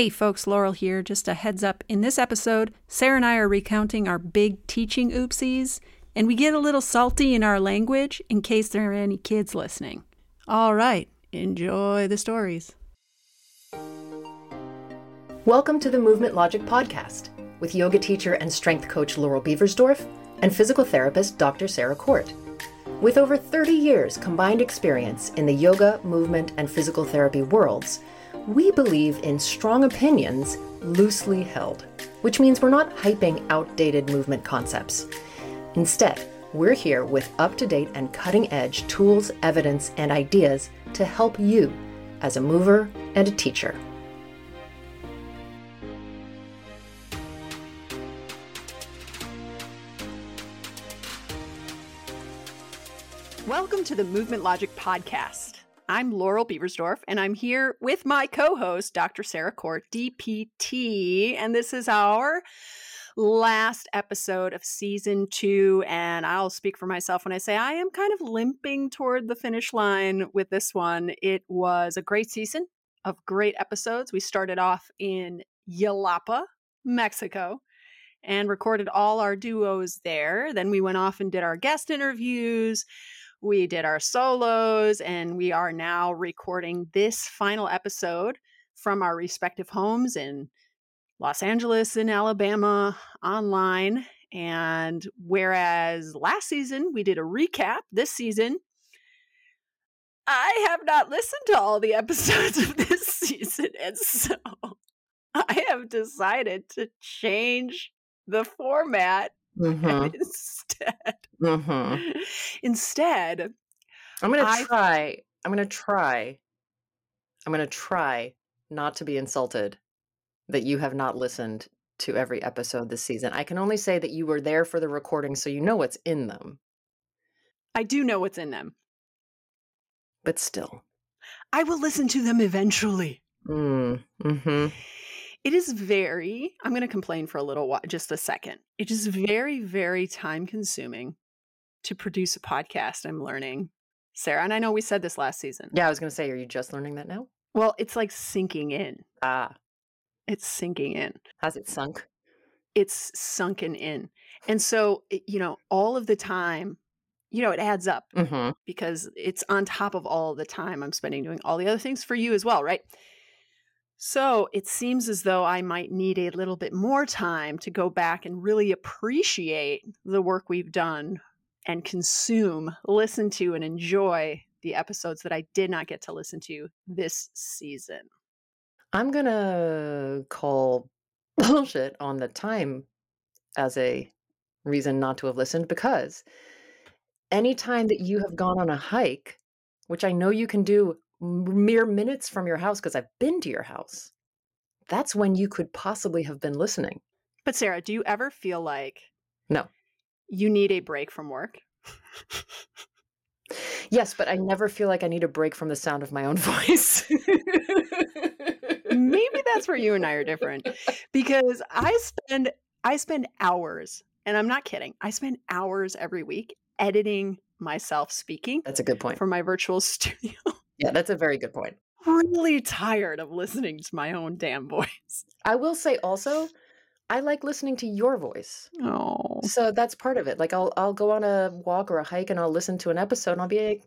Hey folks, Laurel here. Just a heads up in this episode, Sarah and I are recounting our big teaching oopsies, and we get a little salty in our language in case there are any kids listening. All right, enjoy the stories. Welcome to the Movement Logic Podcast with yoga teacher and strength coach Laurel Beversdorf and physical therapist Dr. Sarah Court. With over 30 years combined experience in the yoga, movement, and physical therapy worlds, we believe in strong opinions loosely held, which means we're not hyping outdated movement concepts. Instead, we're here with up to date and cutting edge tools, evidence, and ideas to help you as a mover and a teacher. Welcome to the Movement Logic Podcast. I'm Laurel Beversdorf, and I'm here with my co host, Dr. Sarah Court, DPT. And this is our last episode of season two. And I'll speak for myself when I say I am kind of limping toward the finish line with this one. It was a great season of great episodes. We started off in Yelapa, Mexico and recorded all our duos there. Then we went off and did our guest interviews we did our solos, and we are now recording this final episode from our respective homes in Los Angeles and Alabama online. And whereas last season we did a recap, this season I have not listened to all the episodes of this season. And so I have decided to change the format mm-hmm. instead. Mm-hmm. Instead, I'm going to try. I'm going to try. I'm going to try not to be insulted that you have not listened to every episode this season. I can only say that you were there for the recording, so you know what's in them. I do know what's in them. But still. I will listen to them eventually. Mm, hmm it is very, I'm going to complain for a little while, just a second. It is very, very time consuming to produce a podcast. I'm learning, Sarah. And I know we said this last season. Yeah, I was going to say, are you just learning that now? Well, it's like sinking in. Ah. It's sinking in. Has it sunk? It's sunken in. And so, you know, all of the time, you know, it adds up mm-hmm. because it's on top of all the time I'm spending doing all the other things for you as well, right? So it seems as though I might need a little bit more time to go back and really appreciate the work we've done and consume, listen to, and enjoy the episodes that I did not get to listen to this season. I'm going to call bullshit on the time as a reason not to have listened because anytime that you have gone on a hike, which I know you can do mere minutes from your house because I've been to your house. That's when you could possibly have been listening. But Sarah, do you ever feel like No. You need a break from work? yes, but I never feel like I need a break from the sound of my own voice. Maybe that's where you and I are different because I spend I spend hours and I'm not kidding. I spend hours every week editing myself speaking. That's a good point. For my virtual studio. Yeah, that's a very good point. Really tired of listening to my own damn voice. I will say also, I like listening to your voice. Oh. So that's part of it. Like I'll I'll go on a walk or a hike and I'll listen to an episode and I'll be like,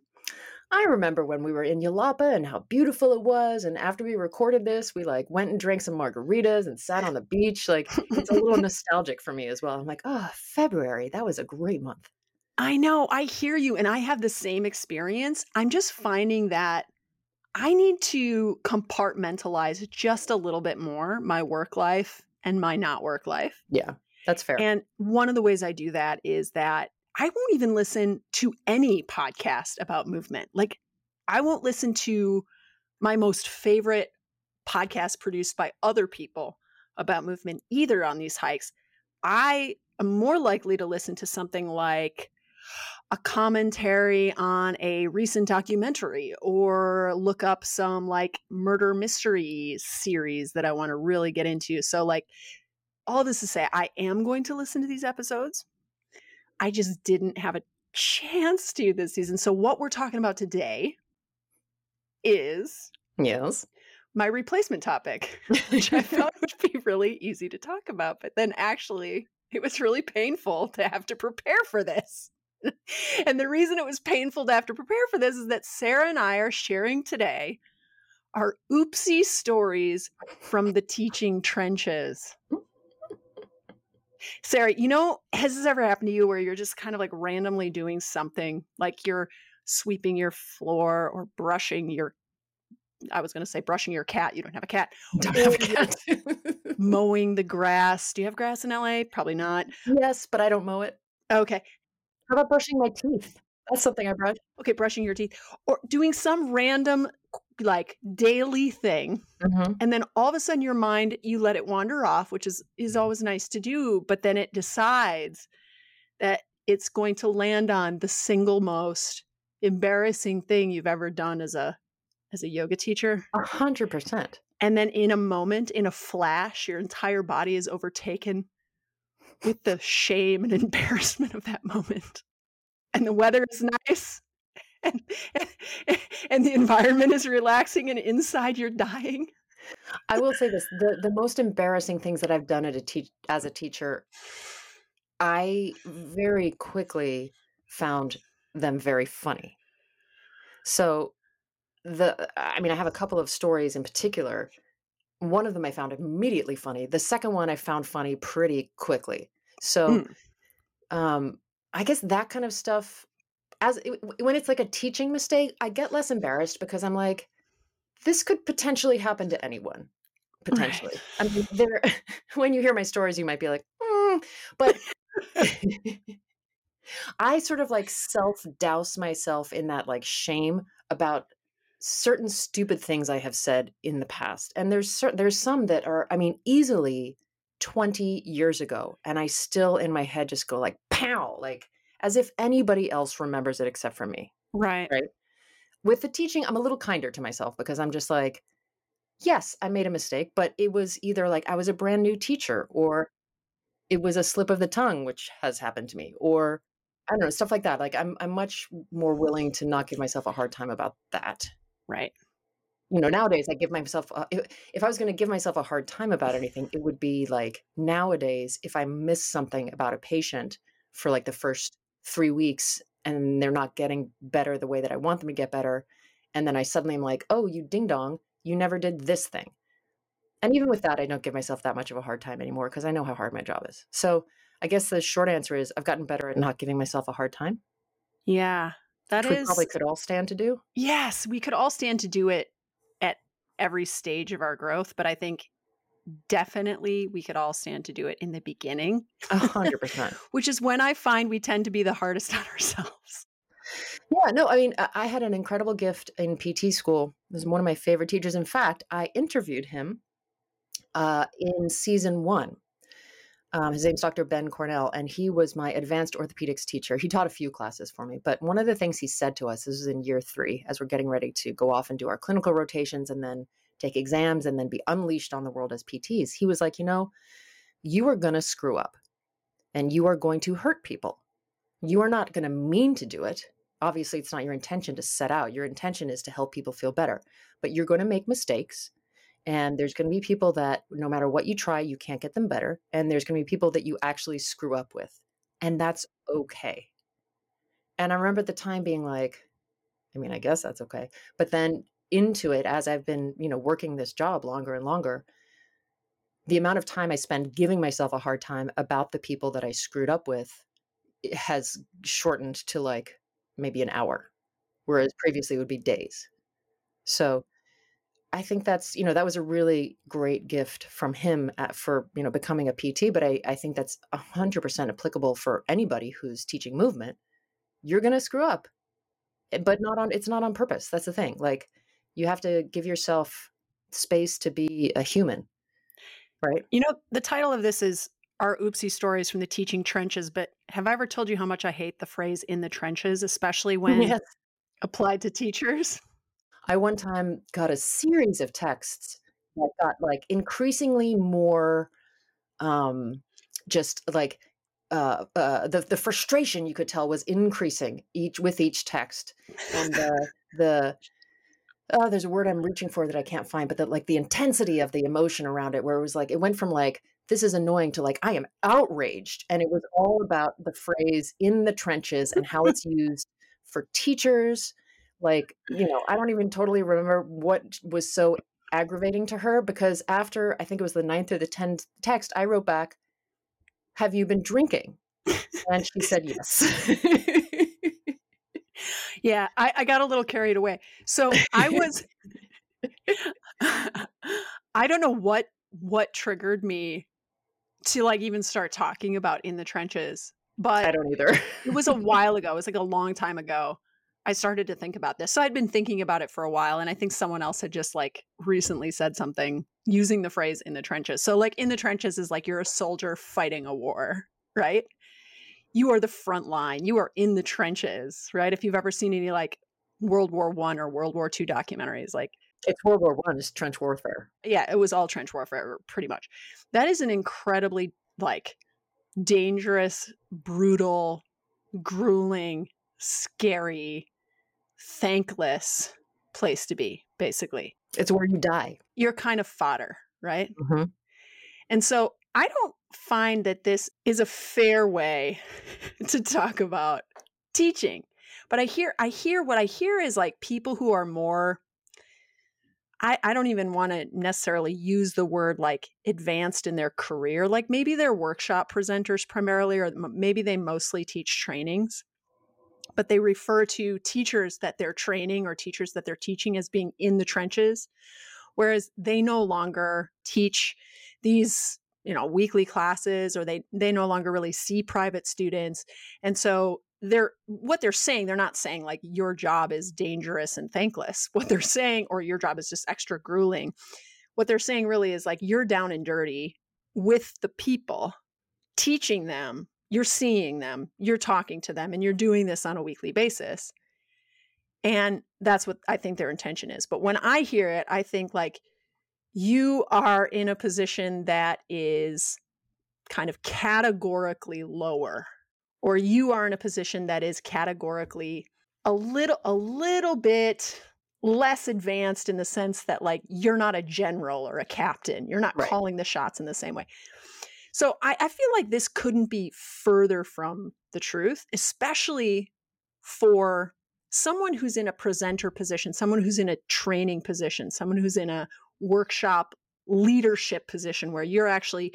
I remember when we were in Yelapa and how beautiful it was. And after we recorded this, we like went and drank some margaritas and sat on the beach. Like it's a little nostalgic for me as well. I'm like, oh, February, that was a great month. I know. I hear you. And I have the same experience. I'm just finding that I need to compartmentalize just a little bit more my work life and my not work life. Yeah, that's fair. And one of the ways I do that is that I won't even listen to any podcast about movement. Like, I won't listen to my most favorite podcast produced by other people about movement either on these hikes. I am more likely to listen to something like a commentary on a recent documentary or look up some like murder mystery series that I want to really get into. So, like, all this to say, I am going to listen to these episodes. I just didn't have a chance to this season. So, what we're talking about today is yes, my replacement topic, which I thought would be really easy to talk about. But then actually, it was really painful to have to prepare for this. and the reason it was painful to have to prepare for this is that Sarah and I are sharing today our oopsie stories from the teaching trenches. Sarah, you know, has this ever happened to you where you're just kind of like randomly doing something, like you're sweeping your floor or brushing your I was going to say brushing your cat. You don't have a cat. Don't have a cat. mowing the grass. Do you have grass in LA? Probably not. yes, but I don't mow it. Okay. How about brushing my teeth? That's something I brush. Okay, brushing your teeth or doing some random like daily thing Mhm. and then all of a sudden your mind you let it wander off which is is always nice to do but then it decides that it's going to land on the single most embarrassing thing you've ever done as a as a yoga teacher A hundred percent. and then in a moment in a flash your entire body is overtaken with the shame and embarrassment of that moment and the weather is nice and, and the environment is relaxing and inside you're dying I will say this: the the most embarrassing things that I've done at a teach as a teacher, I very quickly found them very funny. So the I mean, I have a couple of stories in particular. One of them I found immediately funny. The second one I found funny pretty quickly. So Mm. um I guess that kind of stuff as it- when it's like a teaching mistake, I get less embarrassed because I'm like this could potentially happen to anyone potentially. I mean, there. When you hear my stories, you might be like, "Mm," but I sort of like self douse myself in that like shame about certain stupid things I have said in the past, and there's cer- there's some that are, I mean, easily twenty years ago, and I still in my head just go like, "Pow!" like as if anybody else remembers it except for me right right? With the teaching, I'm a little kinder to myself because I'm just like, yes, I made a mistake, but it was either like I was a brand new teacher or it was a slip of the tongue, which has happened to me, or I don't know, stuff like that. Like I'm I'm much more willing to not give myself a hard time about that. right You know, nowadays I give myself a, if, if I was going to give myself a hard time about anything, it would be like nowadays if I miss something about a patient for like the first 3 weeks and they're not getting better the way that I want them to get better and then I suddenly am like, "Oh, you ding dong, you never did this thing." And even with that, I don't give myself that much of a hard time anymore because I know how hard my job is. So, I guess the short answer is I've gotten better at not giving myself a hard time, yeah that which we probably could all stand to do. yes we could all stand to do it every stage of our growth but i think definitely we could all stand to do it in the beginning A hundred percent. which is when i find we tend to be the hardest on ourselves Yeah, no, I mean, I had an incredible gift in PT school. He was one of my favorite teachers. In fact, I interviewed him uh, in season one. Um, his name's Dr. Ben Cornell, and he was my advanced orthopedics teacher. He taught a few classes for me, but one of the things he said to us, this was in year three, as we're getting ready to go off and do our clinical rotations and then take exams and then be unleashed on the world as PTs, he was like, you know, you are going to screw up and you are going to hurt people. You are not going to mean to do it. Obviously, it's not your intention to set out. Your intention is to help people feel better, but you're going to make mistakes. And there's going to be people that no matter what you try, you can't get them better. And there's going to be people that you actually screw up with. And that's okay. And I remember at the time being like, I mean, I guess that's okay. But then into it, as I've been, you know, working this job longer and longer, the amount of time I spend giving myself a hard time about the people that I screwed up with has shortened to like maybe an hour, whereas previously it would be days. So I think that's, you know, that was a really great gift from him at, for, you know, becoming a PT. But I, I think that's 100% applicable for anybody who's teaching movement. You're going to screw up, eh, but not on, it's not on purpose. That's the thing. Like you have to give yourself space to be a human, right? You know, the title of this is Our Oopsie Stories from the Teaching Trenches, but have I ever told you how much I hate the phrase in the trenches, especially when Yes. applied to teachers? I one time got a series of texts that got like increasingly more um just like uh, uh the the frustration you could tell was increasing each with each text and the the oh, there's a word I'm reaching for that I can't find, but that like the intensity of the emotion around it, where it was like, it went from like, this is annoying to like, I am outraged. And it was all about the phrase in the trenches and how it's used for teachers. Like, you know, I don't even totally remember what was so aggravating to her because after I think it was the ninth or the tenth text, I wrote back, Have you been drinking? And she said yes. yeah, I, I got a little carried away. So I was I don't know what what triggered me to like even start talking about in the trenches. But I don't either. it was a while ago. It was like a long time ago. I started to think about this. So I'd been thinking about it for a while and I think someone else had just like recently said something using the phrase in the trenches. So like in the trenches is like you're a soldier fighting a war, right? You are the front line. You are in the trenches, right? If you've ever seen any like World War 1 or World War 2 documentaries like it's World War 1 is trench warfare. Yeah, it was all trench warfare pretty much. That is an incredibly like dangerous, brutal, grueling, scary thankless place to be, basically. It's where you die. You're kind of fodder, right? Mm-hmm. And so I don't find that this is a fair way to talk about teaching. But I hear I hear what I hear is like people who are more I, I don't even want to necessarily use the word like advanced in their career. Like maybe they're workshop presenters primarily, or maybe they mostly teach trainings but they refer to teachers that they're training or teachers that they're teaching as being in the trenches whereas they no longer teach these you know weekly classes or they they no longer really see private students. And so they're what they're saying they're not saying like your job is dangerous and thankless. What they're saying or your job is just extra grueling. What they're saying really is like you're down and dirty with the people teaching them you're seeing them, you're talking to them, and you're doing this on a weekly basis. And that's what I think their intention is. But when I hear it, I think like you are in a position that is kind of categorically lower or you are in a position that is categorically a little a little bit less advanced in the sense that like you're not a general or a captain you're not right. calling the shots in the same way so I, I feel like this couldn't be further from the truth, especially for someone who's in a presenter position, someone who's in a training position, someone who's in a workshop leadership position where you're actually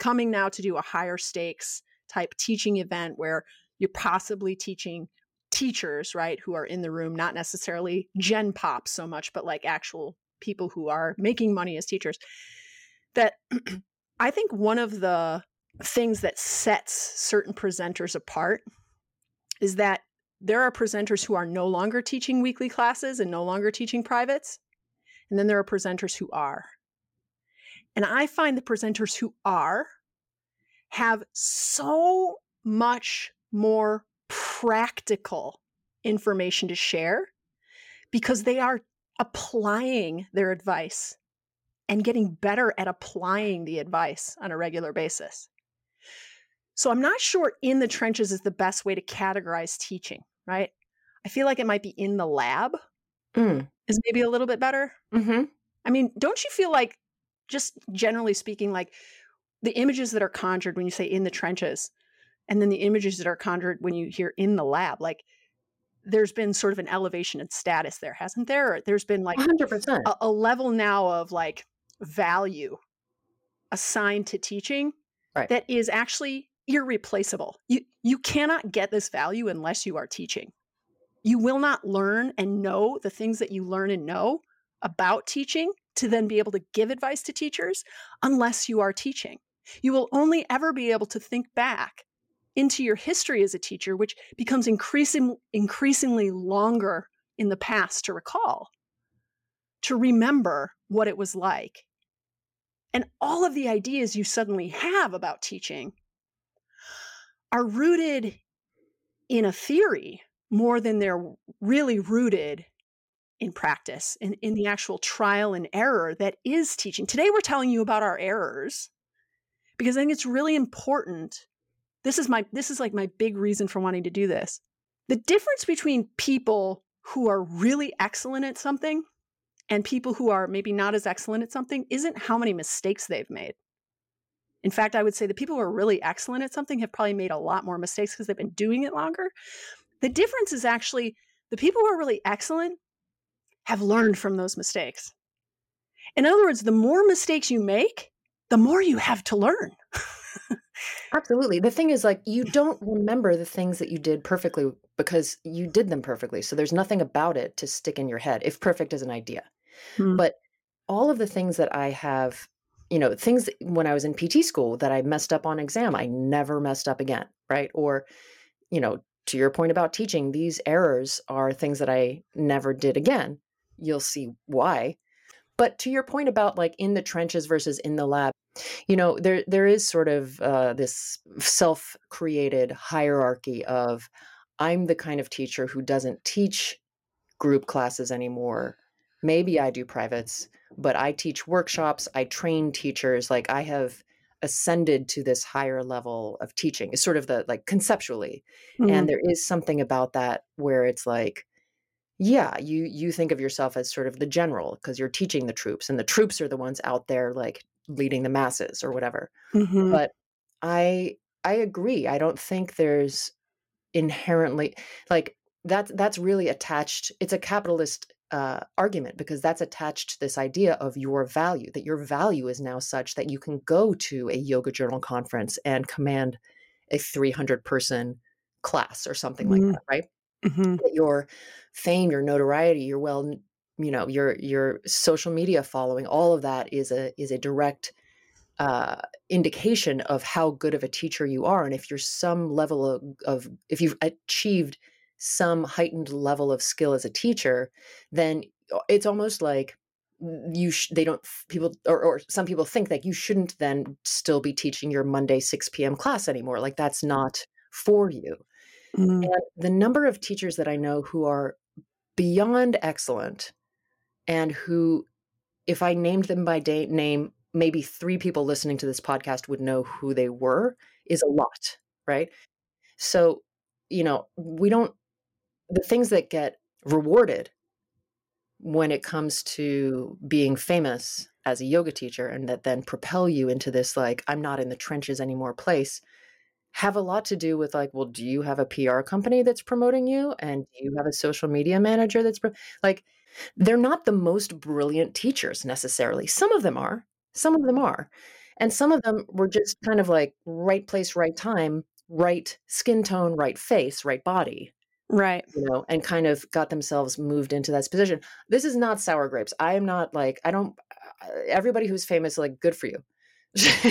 coming now to do a higher stakes type teaching event where you're possibly teaching teachers, right, who are in the room, not necessarily gen pop so much, but like actual people who are making money as teachers. That I think one of the things that sets certain presenters apart is that there are presenters who are no longer teaching weekly classes and no longer teaching privates. And then there are presenters who are. And I find the presenters who are have so much more practical information to share because they are applying their advice and getting better at applying the advice on a regular basis. So I'm not sure in the trenches is the best way to categorize teaching, right? I feel like it might be in the lab mm. is maybe a little bit better. Mm-hmm. I mean, don't you feel like, just generally speaking, like the images that are conjured when you say in the trenches, and then the images that are conjured when you hear in the lab, like there's been sort of an elevation in status there, hasn't there? Or there's been like 100%. A, a level now of like value assigned to teaching right. that is actually irreplaceable. You you cannot get this value unless you are teaching. You will not learn and know the things that you learn and know about teaching to then be able to give advice to teachers unless you are teaching. You will only ever be able to think back into your history as a teacher, which becomes increasing, increasingly longer in the past to recall, to remember what it was like and all of the ideas you suddenly have about teaching are rooted in a theory more than they're really rooted in practice, in, in the actual trial and error that is teaching. Today, we're telling you about our errors because I think it's really important. This is my this is like my big reason for wanting to do this. The difference between people who are really excellent at something and people who are maybe not as excellent at something isn't how many mistakes they've made. In fact, I would say the people who are really excellent at something have probably made a lot more mistakes because they've been doing it longer. The difference is actually the people who are really excellent have learned from those mistakes. In other words, the more mistakes you make, the more you have to learn. Absolutely. The thing is, like, you don't remember the things that you did perfectly because you did them perfectly. So there's nothing about it to stick in your head if perfect is an idea. Hmm. But all of the things that I have, you know, things when I was in PT school that I messed up on exam, I never messed up again. Right. Or, you know, to your point about teaching, these errors are things that I never did again. You'll see why. But to your point about like in the trenches versus in the lab, you know, there there is sort of uh, this self-created hierarchy of I'm the kind of teacher who doesn't teach group classes anymore. Maybe I do privates, but I teach workshops, I train teachers, like I have ascended to this higher level of teaching. It's sort of the like conceptually. Mm-hmm. And there is something about that where it's like yeah you you think of yourself as sort of the general because you're teaching the troops and the troops are the ones out there like leading the masses or whatever mm-hmm. but i i agree i don't think there's inherently like that that's really attached it's a capitalist uh, argument because that's attached to this idea of your value that your value is now such that you can go to a yoga journal conference and command a 300 person class or something mm-hmm. like that right mm-hmm. that your fame, your notoriety, your well, you know, your your social media following, all of that is a is a direct uh, indication of how good of a teacher you are, and if you're some level of, of if you've achieved some heightened level of skill as a teacher, then uh, it's almost like you sh- they don't people or, or some people think that you shouldn't then still be teaching your monday 6 p.m class anymore like that's not for you Mm. And the number of teachers that I know who are beyond excellent and who, if I named them by day, name, maybe three people listening to this podcast would know who they were is a lot, right? So, you know, we don't, the things that get rewarded when it comes to being famous as a yoga teacher and that then propel you into this, like, I'm not in the trenches anymore place have a lot to do with like, well, do you have a PR company that's promoting you? And do you have a social media manager that's pro-? like, they're not the most brilliant teachers necessarily. Some of them are, some of them are. And some of them were just kind of like right place, right time, right skin tone, right face, right body. Right. You know, and kind of got themselves moved into that position. This is not sour grapes. I am not like, I don't, uh, everybody who's famous, like, good for you.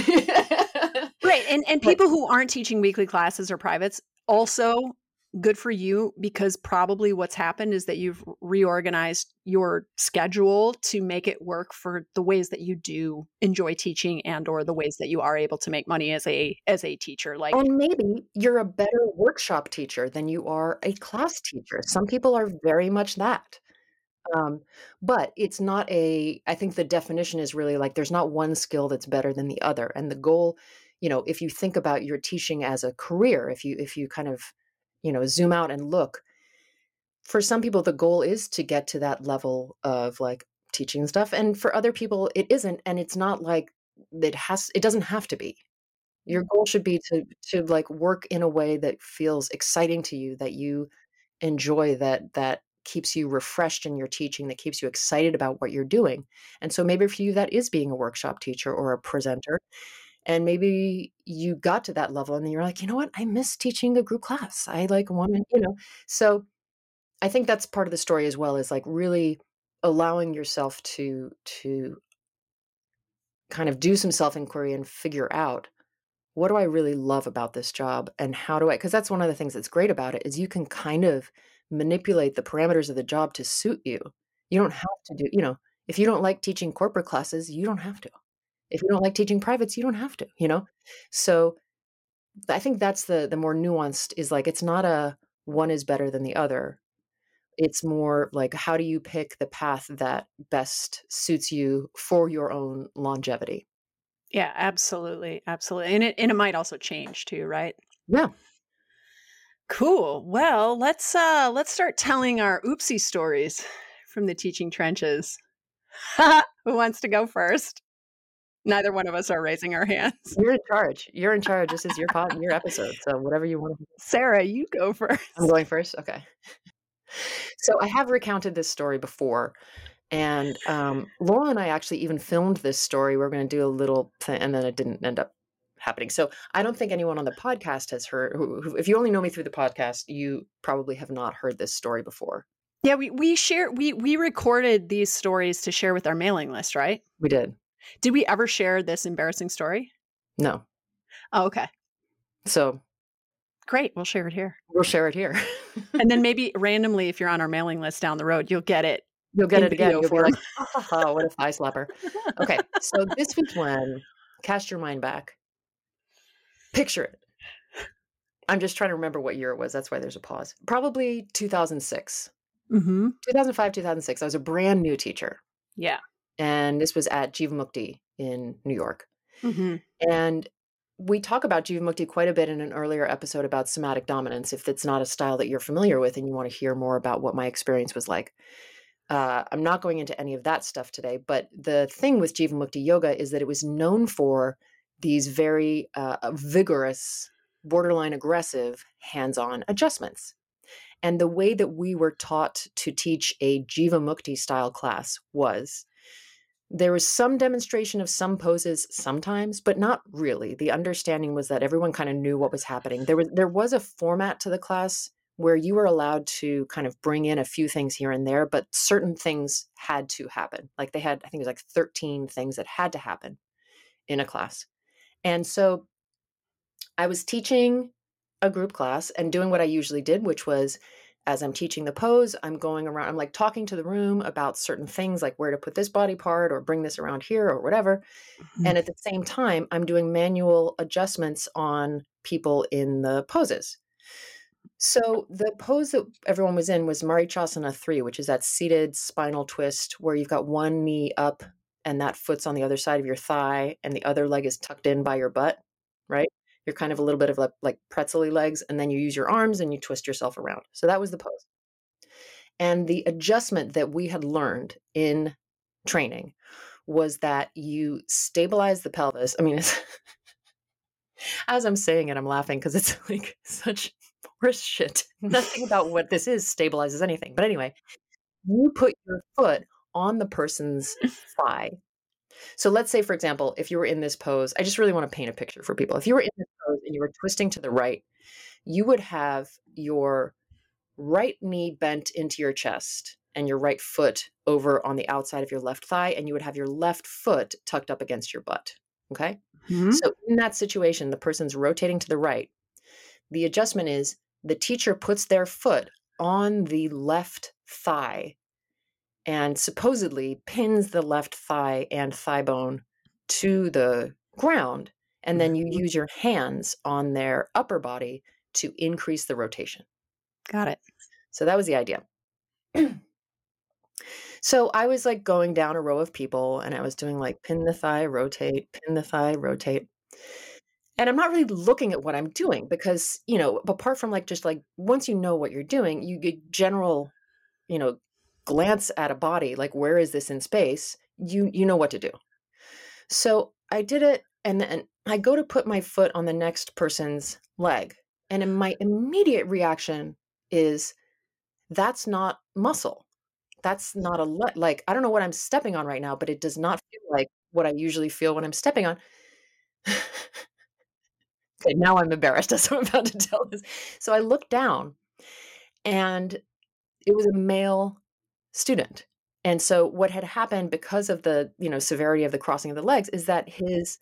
right and and people who aren't teaching weekly classes or privates also good for you because probably what's happened is that you've reorganized your schedule to make it work for the ways that you do enjoy teaching and or the ways that you are able to make money as a as a teacher like and maybe you're a better workshop teacher than you are a class teacher. Some people are very much that. Um, but it's not a i think the definition is really like there's not one skill that's better than the other. And the goal you know if you think about your teaching as a career if you if you kind of you know zoom out and look for some people the goal is to get to that level of like teaching stuff and for other people it isn't and it's not like it has it doesn't have to be. Your mm. goal should be to to like work in a way that feels exciting to you that you enjoy that that keeps you refreshed in your teaching that keeps you excited about what you're doing and so maybe for you that is being a workshop teacher or a presenter and maybe you got to that level and then you're like you know what? I miss teaching a group class. I like want you know? So i think that's part of the story as well is like really allowing yourself to to kind of do some self inquiry and figure out what do i really love about this job and how do i because that's one of the things that's great about it is you can kind of manipulate the parameters of the job to suit you. You don't have to do you know if you don't like teaching corporate classes you don't have to if you don't like teaching privates you don't have to you know? So i think that's the the more nuanced is like it's not a one is better than the other. It's more like how do you pick the path that best suits you for your own longevity? Yeah absolutely absolutely and it and it might also change too right? Yeah. Cool well let's uh let's start telling our oopsie stories from the teaching trenches. Who wants to go first? Neither one of us are raising our hands. You're in charge. You're in charge. This is your pod, your episode. So whatever you want. Sarah, you go first. I'm going first. Okay. So I have recounted this story before, and um, Laurel and I actually even filmed this story. We're going to do a little thing, and then it didn't end up happening. So I don't think anyone on the podcast has heard. Who, who, if you only know me through the podcast, you probably have not heard this story before. Yeah, we we share we we recorded these stories to share with our mailing list, right? We did. Did we ever share this embarrassing story? No. Oh, okay. So great, we'll share it here. We'll share it here. and then maybe randomly, if you're on our mailing list down the road, you'll get it. You'll get it again. You'll be like, oh, what a thigh slapper. Okay, so this was when cast your mind back. Picture it. I'm just trying to remember what year it was. That's why there's a pause. Probably 2006. Mm-hmm. 2005, 2006. I was a brand new teacher. Yeah. And this was at Jivamukti in New York. Mm-hmm. And we talk about Jivamukti quite a bit in an earlier episode about somatic dominance, if it's not a style that you're familiar with and you want to hear more about what my experience was like. Uh, I'm not going into any of that stuff today, but the thing with Jivamukti Yoga is that it was known for these very uh, vigorous, borderline aggressive hands on adjustments. And the way that we were taught to teach a Jivamukti style class was there was some demonstration of some poses sometimes, but not really. The understanding was that everyone kind of knew what was happening. There was there was a format to the class where you were allowed to kind of bring in a few things here and there, but certain things had to happen. Like they had, I think it was like 13 things that had to happen in a class. And so I was teaching a group class and doing what I usually did, which was as I'm teaching the pose, I'm going around, I'm like talking to the room about certain things, like where to put this body part or bring this around here or whatever. Mm-hmm. And at the same time, I'm doing manual adjustments on people in the poses. So the pose that everyone was in was Marichyasana 3, which is that seated spinal twist where you've got one knee up and that foot's on the other side of your thigh and the other leg is tucked in by your butt, right? You're kind of a little bit of like, like pretzely legs, and then you use your arms and you twist yourself around. So that was the pose. And the adjustment that we had learned in training was that you stabilize the pelvis. I mean, as I'm saying it, I'm laughing because it's like such horse shit. Nothing about what this is stabilizes anything. But anyway, you put your foot on the person's thigh so let's say, for example, if you were in this pose, I just really want to paint a picture for people. If you were in this pose and you were twisting to the right, you would have your right knee bent into your chest and your right foot over on the outside of your left thigh, and you would have your left foot tucked up against your butt. Okay. Mm-hmm. So in that situation, the person's rotating to the right. The adjustment is the teacher puts their foot on the left thigh and supposedly pins the left thigh and thigh bone to the ground. And then you mm-hmm. use your hands on their upper body to increase the rotation. Got it. So that was the idea. so I was like going down a row of people and I was doing like pin the thigh, rotate, pin the thigh, rotate. And I'm not really looking at what I'm doing because, you know, apart from like just like once you know what you're doing, you get general, you know, glance at a body like where is this in space? You you know what to do. So i did it and then i go to put my foot on the next person's leg and in my immediate reaction is that's not muscle. That's not a le- like i don't know what i'm stepping on right now but it does not feel like what i usually feel when i'm stepping on. Okay now i'm embarrassed as i'm about to tell this. So i look down and it was a male student. And so what had happened because of the, you know, severity of the crossing of the legs is that his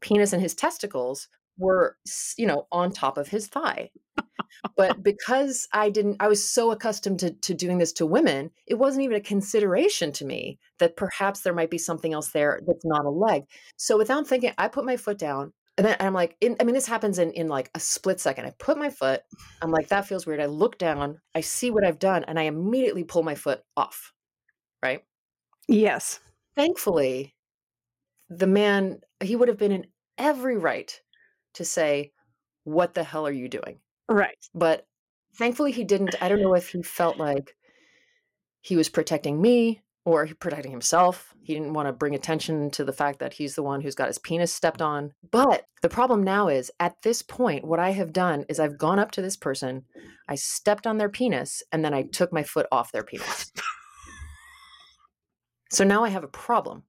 penis and his testicles were, you know, on top of his thigh. but because I didn't I was so accustomed to to doing this to women, it wasn't even a consideration to me that perhaps there might be something else there that's not a leg. So without thinking, I put my foot down and then I'm like, in, I mean, this happens in in like a split second. I put my foot. I'm like, that feels weird. I look down. I see what I've done, and I immediately pull my foot off. Right. Yes. Thankfully, the man he would have been in every right to say, "What the hell are you doing?" Right. But thankfully, he didn't. I don't know if he felt like he was protecting me or protecting himself. He didn't want to bring attention to the fact that he's the one who's got his penis stepped on. But the problem now is at this point, what I have done is I've gone up to this person, I stepped on their penis, and then I took my foot off their penis. so now I have a problem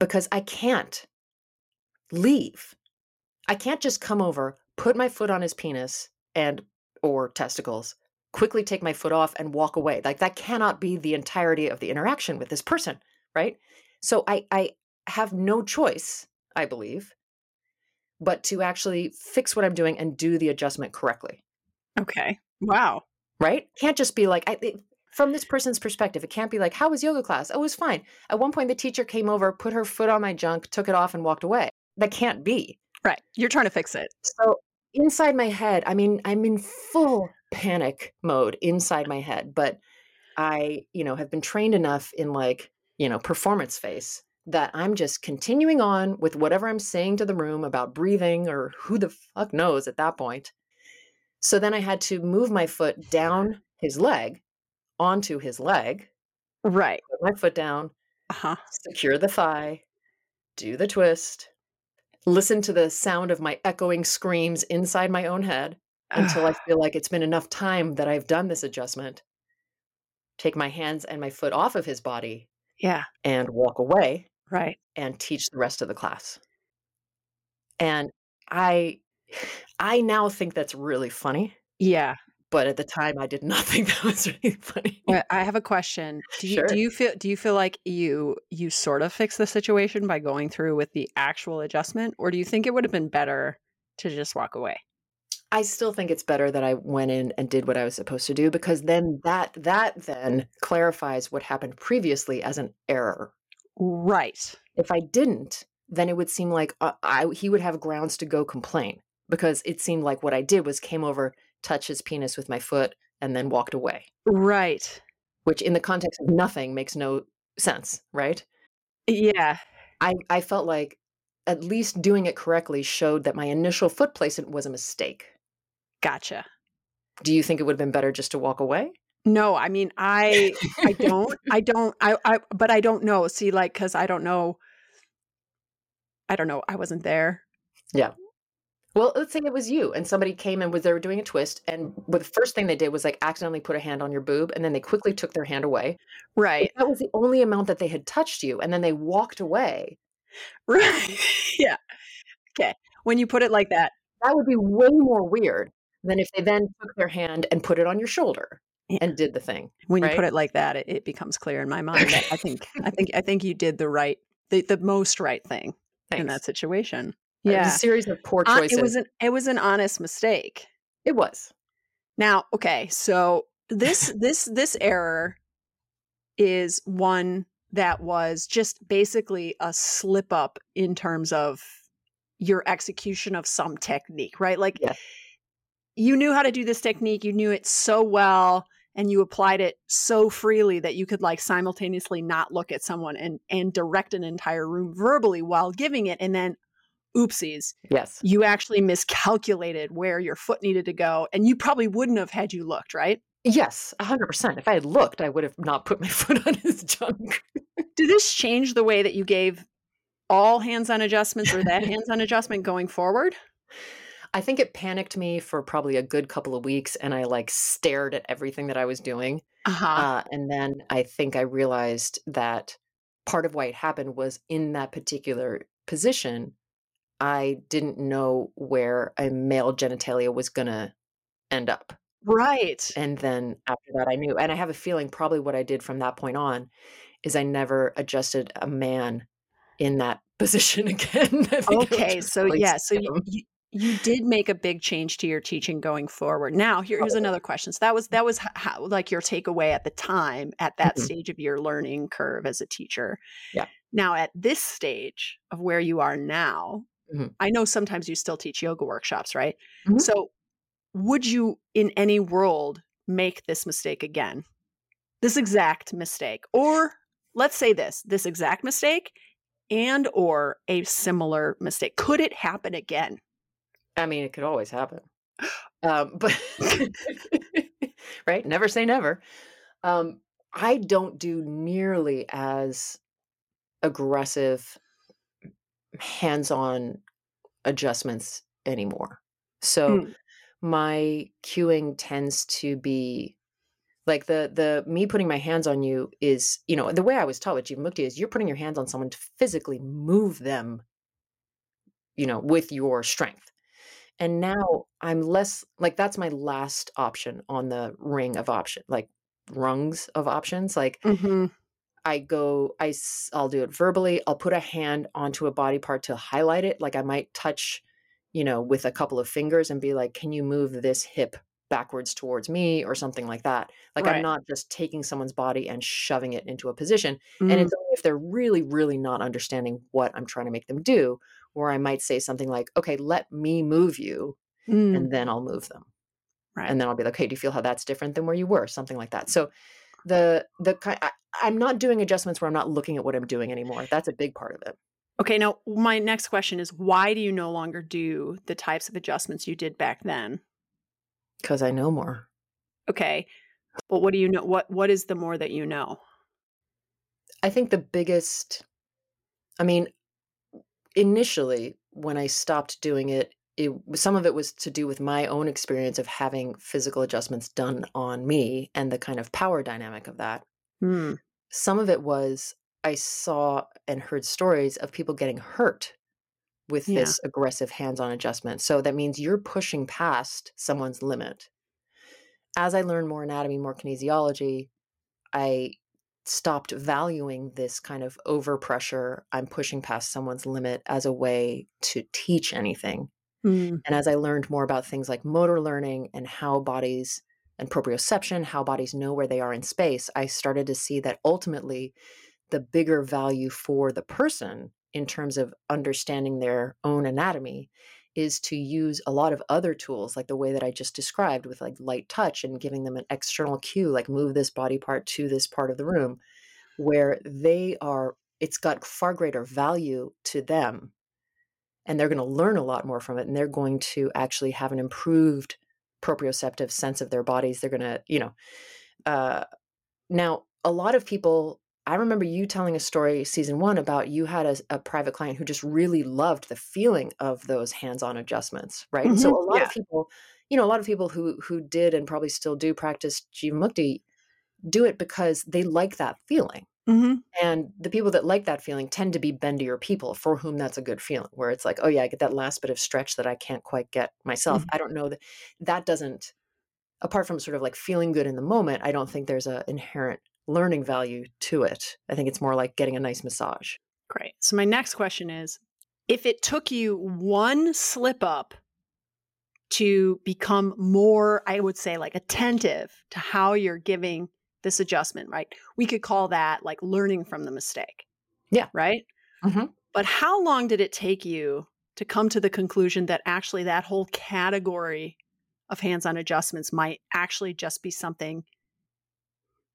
because I can't leave. I can't just come over, put my foot on his penis and or testicles quickly take my foot off and walk away. Like that cannot be the entirety of the interaction with this person, right? So I I have no choice, I believe, but to actually fix what I'm doing and do the adjustment correctly. Okay. Wow. Right? Can't just be like I it, from this person's perspective, it can't be like, how was yoga class? Oh, it was fine. At one point, the teacher came over, put her foot on my junk, took it off, and walked away. That can't be. Right. You're trying to fix it. So inside my head, I mean, I'm in full panic mode inside my head, but I, you know, have been trained enough in like, you know, performance face that I'm just continuing on with whatever I'm saying to the room about breathing or who the fuck knows at that point. So then I had to move my foot down his leg onto his leg. Right. Put my foot down, Uh-huh. secure the thigh, do the twist, listen to the sound of my echoing screams inside my own head until I feel like it's been enough time that I've done this adjustment. Take my hands and my foot off of his body Yeah. and walk away Right. and teach the rest of the class. And I I now think that's really funny, Yeah. but at the time I did not think that was really funny. Well, I have a question. Do you Sure. do you feel do you feel like you you sort of fix the situation by going through with the actual adjustment or do you think it would have been better to just walk away? I still think it's better that I went in and did what I was supposed to do because then that that then clarifies what happened previously as an error. Right. If I didn't, then it would seem like uh, I he would have grounds to go complain because it seemed like what I did was came over, touched his penis with my foot, and then walked away. Right. Which, in the context of nothing, makes no sense, right? Yeah. I I felt like at least doing it correctly showed that my initial foot placement was a mistake. Gotcha. Do you think it would have been better just to walk away? No, I mean I I don't I don't I I but I don't know. See like cuz I don't know I don't know. I wasn't there. Yeah. Well, let's say it was you and somebody came and was they were doing a twist and the first thing they did was like accidentally put a hand on your boob and then they quickly took their hand away. Right. That was the only amount that they had touched you and then they walked away. Right. yeah. Okay. When you put it like that. That would be way more weird than if they then took their hand and put it on your shoulder Yeah. and did the thing. When you put it like that, it, it becomes clear in my mind that I think I think I think you did the right the, the most right thing in that Thanks. situation. It was Yeah. a series of poor choices. it was an it was an honest mistake. it was. Now, okay, so this this this error is one that was just basically a slip up in terms of your execution of some technique, right? Like Yes. You knew how to do this technique, you knew it so well and you applied it so freely that you could like simultaneously not look at someone and and direct an entire room verbally while giving it and then oopsies Yes. you actually miscalculated where your foot needed to go and you probably wouldn't have had you looked right Yes, 100%. If I had looked, I would have not put my foot on his junk. did this change the way that you gave all hands-on adjustments or that hands-on adjustment going forward I think it panicked me for probably a good couple of weeks and I like stared at everything that I was doing. uh-huh Uh, and then I think I realized that part of why it happened was in that particular position, I didn't know where a male genitalia was going to end up. right And then after that, I knew. And I have a feeling probably what I did from that point on is I never adjusted a man in that position again. I think it was okay so like, yeah so you. You did make a big change to your teaching going forward now here- here's another question so that was that was how, like your takeaway at the time at that Mhm. stage of your learning curve as a teacher Yeah. now at this stage of where you are now Mhm. i know sometimes you still teach yoga workshops right Mhm. so would you in any world make this mistake again this exact mistake or let's say this this exact mistake and or a similar mistake could it happen again I mean, it could always happen. Um, but right, never say never. Um, I don't do nearly as aggressive hands-on adjustments anymore. So Mm. my cueing tends to be like the the me putting my hands on you is, you know, the way I was taught with Jivamukti is you're putting your hands on someone to physically move them, you know, with your strength. And now I'm less like that's my last option on the ring of option, like rungs of options. Like Mhm. I go, I, I'll do it verbally. I'll put a hand onto a body part to highlight it. Like I might touch, you know, with a couple of fingers and be like, can you move this hip backwards towards me or something like that? Like Right. I'm not just taking someone's body and shoving it into a position. And Mm. it's only if they're really, really not understanding what I'm trying to make them do, where I might say something like, okay, let me move you. Mm. And then I'll move them Right. and then I'll be like, "Okay, do you feel how that's different than where you were?" Something like that. So the the I, I'm not doing adjustments where I'm not looking at what I'm doing anymore. That's a big part of it. Okay, now my next question is why do you no longer do the types of adjustments you did back then? Because I know more. Okay. But what do you know what what is the more that you know? I think the biggest, I mean, initially when I stopped doing it, it some of it was to do with my own experience of having physical adjustments done on me and the kind of power dynamic of that. Hmm. Some of it was I saw and heard stories of people getting hurt with Yeah. this aggressive hands-on adjustment. So that means you're pushing past someone's limit. As I learned more anatomy, more kinesiology, I stopped valuing this kind of overpressure. I'm pushing past someone's limit as a way to teach anything. Hmm. And as I learned more about things like motor learning and how bodies and proprioception, how bodies know where they are in space, I started to see that ultimately the bigger value for the person in terms of understanding their own anatomy is to use a lot of other tools like the way that I just described with like light touch and giving them an external cue like move this body part to this part of the room where they are it's got far greater value to them and they're going to learn a lot more from it and they're going to actually have an improved proprioceptive sense of their bodies. They're going to you know uh now a lot of people i remember you telling a story season one about you had a, a private client who just really loved the feeling of those hands-on adjustments right and so a lot yeah. of people you know a lot of people who who did and probably still do practice jivamukti do it because they like that feeling hmm and the people that like that feeling tend to be bendier people for whom that's a good feeling, where it's like, oh yeah, I get that last bit of stretch that I can't quite get myself. Mhm. I don't know that that doesn't, apart from sort of like feeling good in the moment, I don't think there's an inherent learning value to it. I think it's more like getting a nice massage. Great. So my next question is if it took you one slip up to become more, I would say, like attentive to how you're giving this adjustment, right? We could call that like learning from the mistake. Yeah. Right. Mhm. But how long did it take you to come to the conclusion that actually that whole category of hands on adjustments might actually just be something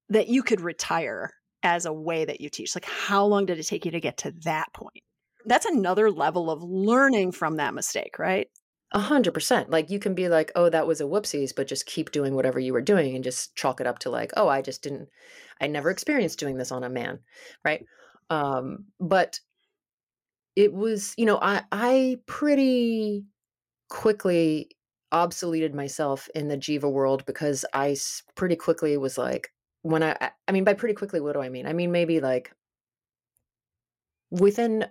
that you could retire as a way that you teach? Like, how long did it take you to get to that point? That's another level of learning from that mistake, right? A hundred percent. Like you can be like, oh, that was a whoopsies, but just keep doing whatever you were doing and just chalk it up to like, oh, I just didn't, I never experienced doing this on a man, right? Um, but it was, you know, I I pretty quickly obsoleted myself in the Jiva world because I pretty quickly was like, when I, I- mean, by pretty quickly, what do I mean? I mean, maybe like within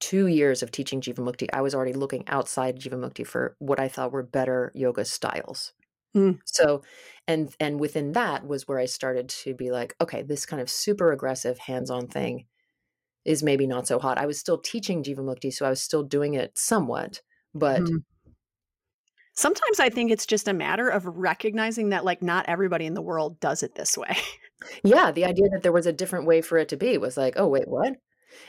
two years of teaching Jivamukti, I was already looking outside Jivamukti for what I thought were better yoga styles. Mm. So, and and within that was where I started to be like, okay, this kind of super aggressive hands-on thing is maybe not so hot. I was still teaching Jivamukti, so I was still doing it somewhat, but Mhm. Sometimes I think it's just a matter of recognizing that, like, not everybody in the world does it this way. yeah, the idea that there was a different way for it to be was like, oh wait, what?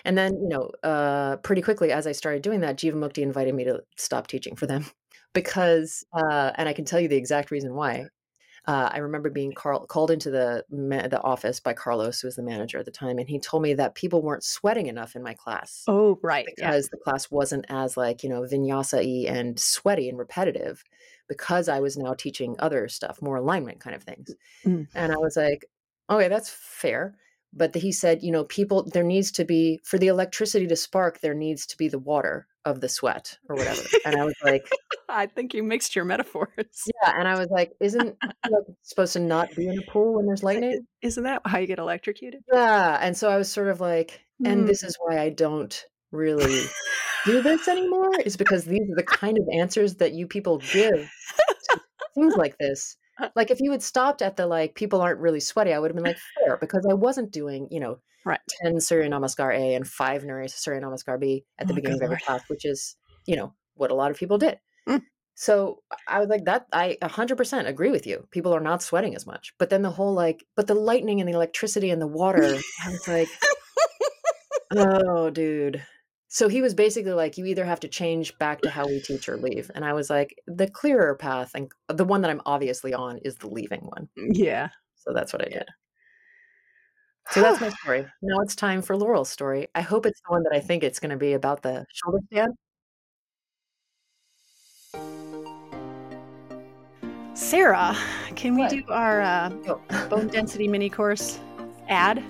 And then, you know, uh, pretty quickly as I started doing that, Jiva Mukti invited me to stop teaching for them because, uh, and I can tell you the exact reason why. Uh, I remember being Carl, called into the ma- the office by Carlos, who was the manager at the time, and he told me that people weren't sweating enough in my class Oh, right. Yeah. because the class wasn't as like you know vinyasa-y and sweaty and repetitive because I was now teaching other stuff, more alignment kind of things. Mm. And I was like, okay, that's fair. But the, he said, you know, people, there needs to be, for the electricity to spark, there needs to be the water of the sweat or whatever. And I was like, I think you mixed your metaphors. yeah. And I was like, isn't like, supposed to not be in a pool when there's lightning? Isn't that how you get electrocuted? Yeah. And so I was sort of like, and Mm. this is why I don't really do this anymore, is because these are the kind of answers that you people give to things like this. Like if you had stopped at the like people aren't really sweaty, I would have been like fair because I wasn't doing, you know, Right. 10 Surya Namaskar A and five Surya Namaskar B at the Oh, beginning of every class, which is, you know, what a lot of people did. Mm. So I was like, that I 100% agree with you. People are not sweating as much. But then the whole like, but the lightning and the electricity and the water, I was like, oh, dude. So he was basically like, you either have to change back to how we teach or leave. And I was like, the clearer path and the one that I'm obviously on is the leaving one. Yeah. So that's what I did. So that's my story. Now it's time for Laurel's story. I hope it's the one that I think it's going to be about the shoulder stand. Sarah, can we do our uh, Oh. bone density mini course ad?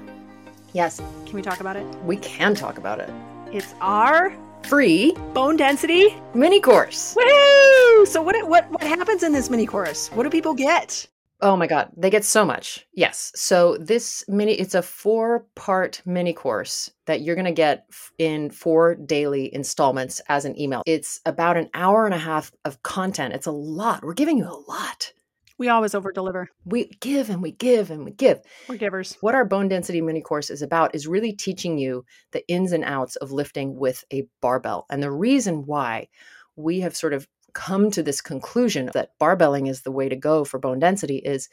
yes, Can we talk about it? we can talk about it. It's our Free bone density. mini course. Woo! So what what what happens in this mini course? What do people get? Oh my god, they get so much. Yes. So this mini it's a four-part mini course that you're going to get in four daily installments as an email. It's about an hour and a half of content. It's a lot. We're giving you a lot. We always over deliver. We give and we give and we give. We're givers. What our bone density mini course is about is really teaching you the ins and outs of lifting with a barbell. And the reason why we have sort of come to this conclusion that barbelling is the way to go for bone density is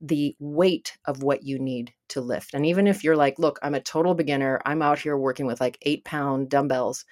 the weight of what you need to lift. And even if you're like, look, I'm a total beginner, I'm out here working with like eight pound dumbbells,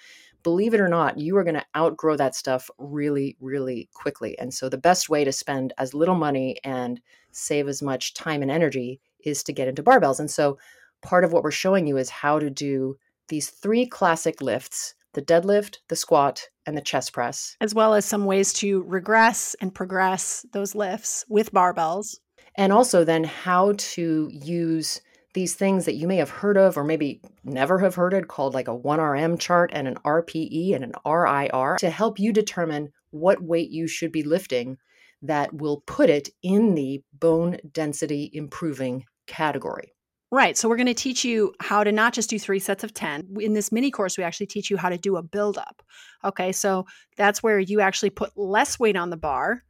believe it or not, you are going to outgrow that stuff really, really quickly. And so the best way to spend as little money and save as much time and energy is to get into barbells. And so part of what we're showing you is how to do these three classic lifts the deadlift, the squat, and the chest press. As well as some ways to regress and progress those lifts with barbells. And also then how to use these things that you may have heard of or maybe never have heard of called like a 1RM chart and an RPE and an RIR to help you determine what weight you should be lifting that will put it in the bone density improving category. Right. So we're going to teach you how to not just do three sets of 10. In this mini course, we actually teach you how to do a build up. Okay. So that's where you actually put less weight on the bar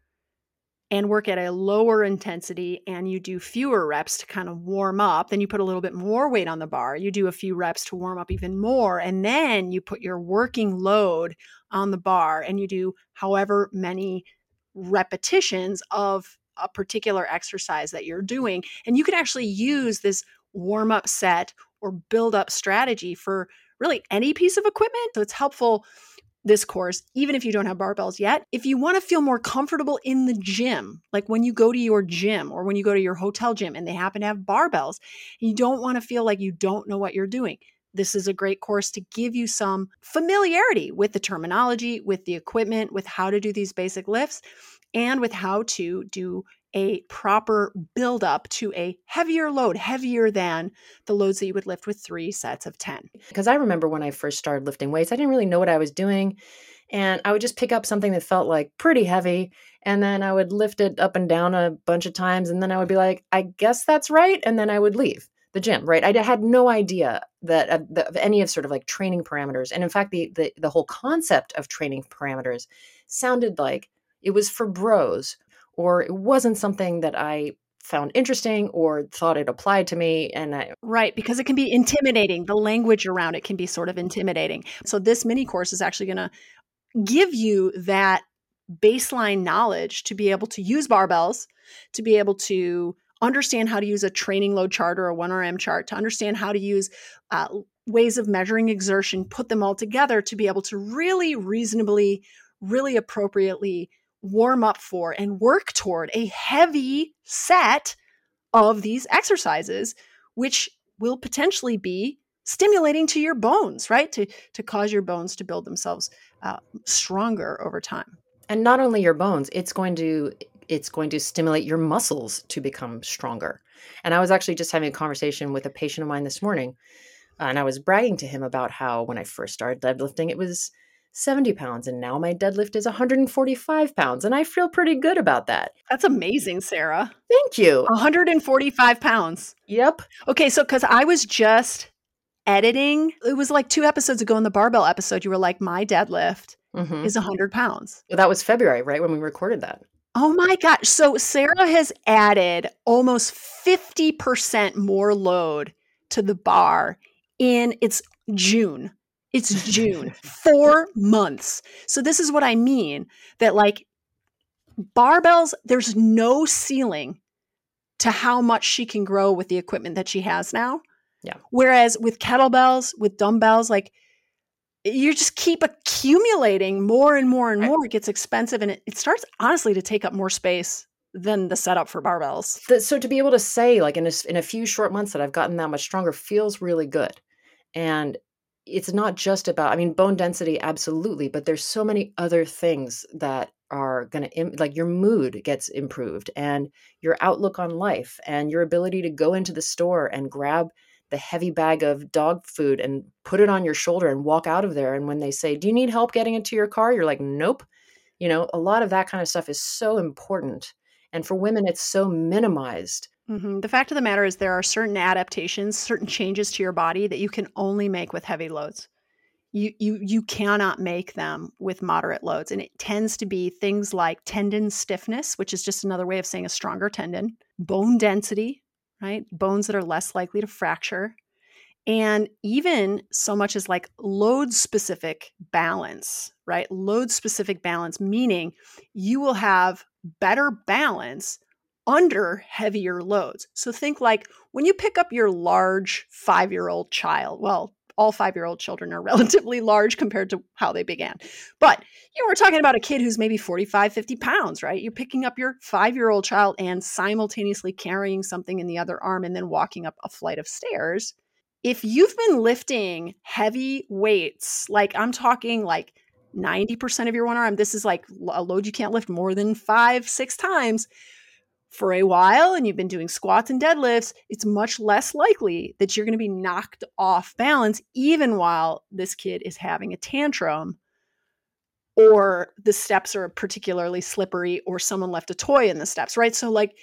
and work at a lower intensity and you do fewer reps to kind of warm up. Then you put a little bit more weight on the bar. You do a few reps to warm up even more. And then you put your working load on the bar and you do however many repetitions of a particular exercise that you're doing. And you can actually use this warm up set or build up strategy for really any piece of equipment. So it's helpful this course, even if you don't have barbells yet. If you want to feel more comfortable in the gym, like when you go to your gym or when you go to your hotel gym and they happen to have barbells, you don't want to feel like you don't know what you're doing. This is a great course to give you some familiarity with the terminology, with the equipment, with how to do these basic lifts, and with how to do a proper build up to a heavier load, heavier than the loads that you would lift with three sets of 10. Because I remember when I first started lifting weights, I didn't really know what I was doing. And I would just pick up something that felt like pretty heavy. And then I would lift it up and down a bunch of times. And then I would be like, I guess that's right. And then I would leave the gym, right? I had no idea that of, the, of any of sort of like training parameters. And in fact, the, the the whole concept of training parameters sounded like it was for bros or it wasn't something that I found interesting or thought it applied to me. And I, Right, because it can be intimidating. The language around it can be sort of intimidating. So, this mini course is actually going to give you that baseline knowledge to be able to use barbells, to be able to understand how to use a training load chart or a 1RM chart, to understand how to use uh, ways of measuring exertion, put them all together to be able to really reasonably, really appropriately warm up for and work toward a heavy set of these exercises, which will potentially be stimulating to your bones, right? To, to cause your bones to build themselves uh, stronger over time. and not only your bones, it's going to it's going to stimulate your muscles to become stronger. And I was actually just having a conversation with a patient of mine this morning, and I was bragging to him about how when I first started deadlifting, it was 70 pounds, and now my deadlift is 145 pounds, and I feel pretty good about that. That's amazing, Sarah. Thank you. 145 pounds. Yep. Okay, so because I was just editing, it was like two episodes ago in the barbell episode, you were like, my deadlift Mhm. is 100 pounds. Well, That was February, right? When we recorded that. Oh my gosh. So Sarah has added almost 50% more load to the bar in it's June. It's June. 4 months. So this is what I mean that like barbells there's no ceiling to how much she can grow with the equipment that she has now. Yeah. Whereas with kettlebells, with dumbbells like you just keep accumulating more and more and Right. more. It gets expensive and it, it starts honestly to take up more space than the setup for barbells. So to be able to say like in a, in a few short months that I've gotten that much stronger feels really good. And it's not just about I mean bone density absolutely, but there's so many other things that are going to Im- like your mood gets improved and your outlook on life and your ability to go into the store and grab the heavy bag of dog food and put it on your shoulder and walk out of there and when they say, "Do you need help getting into your car?" you're like, "Nope." You know, a lot of that kind of stuff is so important. And for women it's so minimized. Mhm. The fact of the matter is, there are certain adaptations, certain changes to your body that you can only make with heavy loads. You, you, you cannot make them with moderate loads. And it tends to be things like tendon stiffness, which is just another way of saying a stronger tendon, bone density, right? Bones that are less likely to fracture. And even so much as like load specific balance, right? Load specific balance, meaning you will have better balance under heavier loads. So think like when you pick up your large five year old child, well, all five year old children are relatively large compared to how they began. But you know, we're talking about a kid who's maybe 45, 50 pounds, right? You're picking up your five year old child and simultaneously carrying something in the other arm and then walking up a flight of stairs. If you've been lifting heavy weights, like I'm talking like 90% of your 1RM, this is like a load you can't lift more than five, six times for a while and you've been doing squats and deadlifts, it's much less likely that you're going to be knocked off balance, even while this kid is having a tantrum or the steps are particularly slippery or someone left a toy in the steps, right? So, like,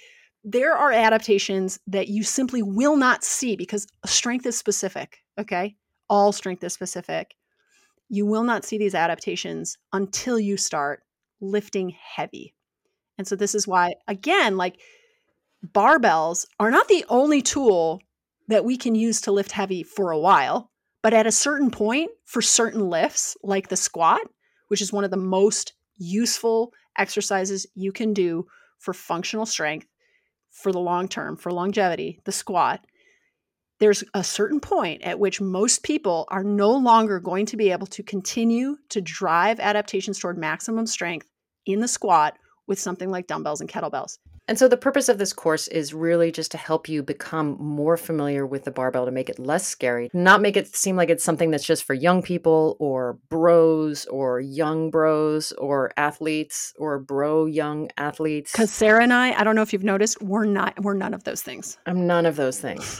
there are adaptations that you simply will not see because strength is specific, okay? All strength is specific. You will not see these adaptations until you start lifting heavy. And so this is why, again, like barbells are not the only tool that we can use to lift heavy for a while. But at a certain point, for certain lifts, like the squat, which is one of the most useful exercises you can do for functional strength for the long term, for longevity, the squat, there's a certain point at which most people are no longer going to be able to continue to drive adaptations toward maximum strength in the squat with something like dumbbells and kettlebells. And so the purpose of this course is really just to help you become more familiar with the barbell to make it less scary, not make it seem like it's something that's just for young people or bros or young bros or athletes or bro young athletes. Because Sarah and I, I don't know if you've noticed, we're not, we're none of those things. I'm none of those things.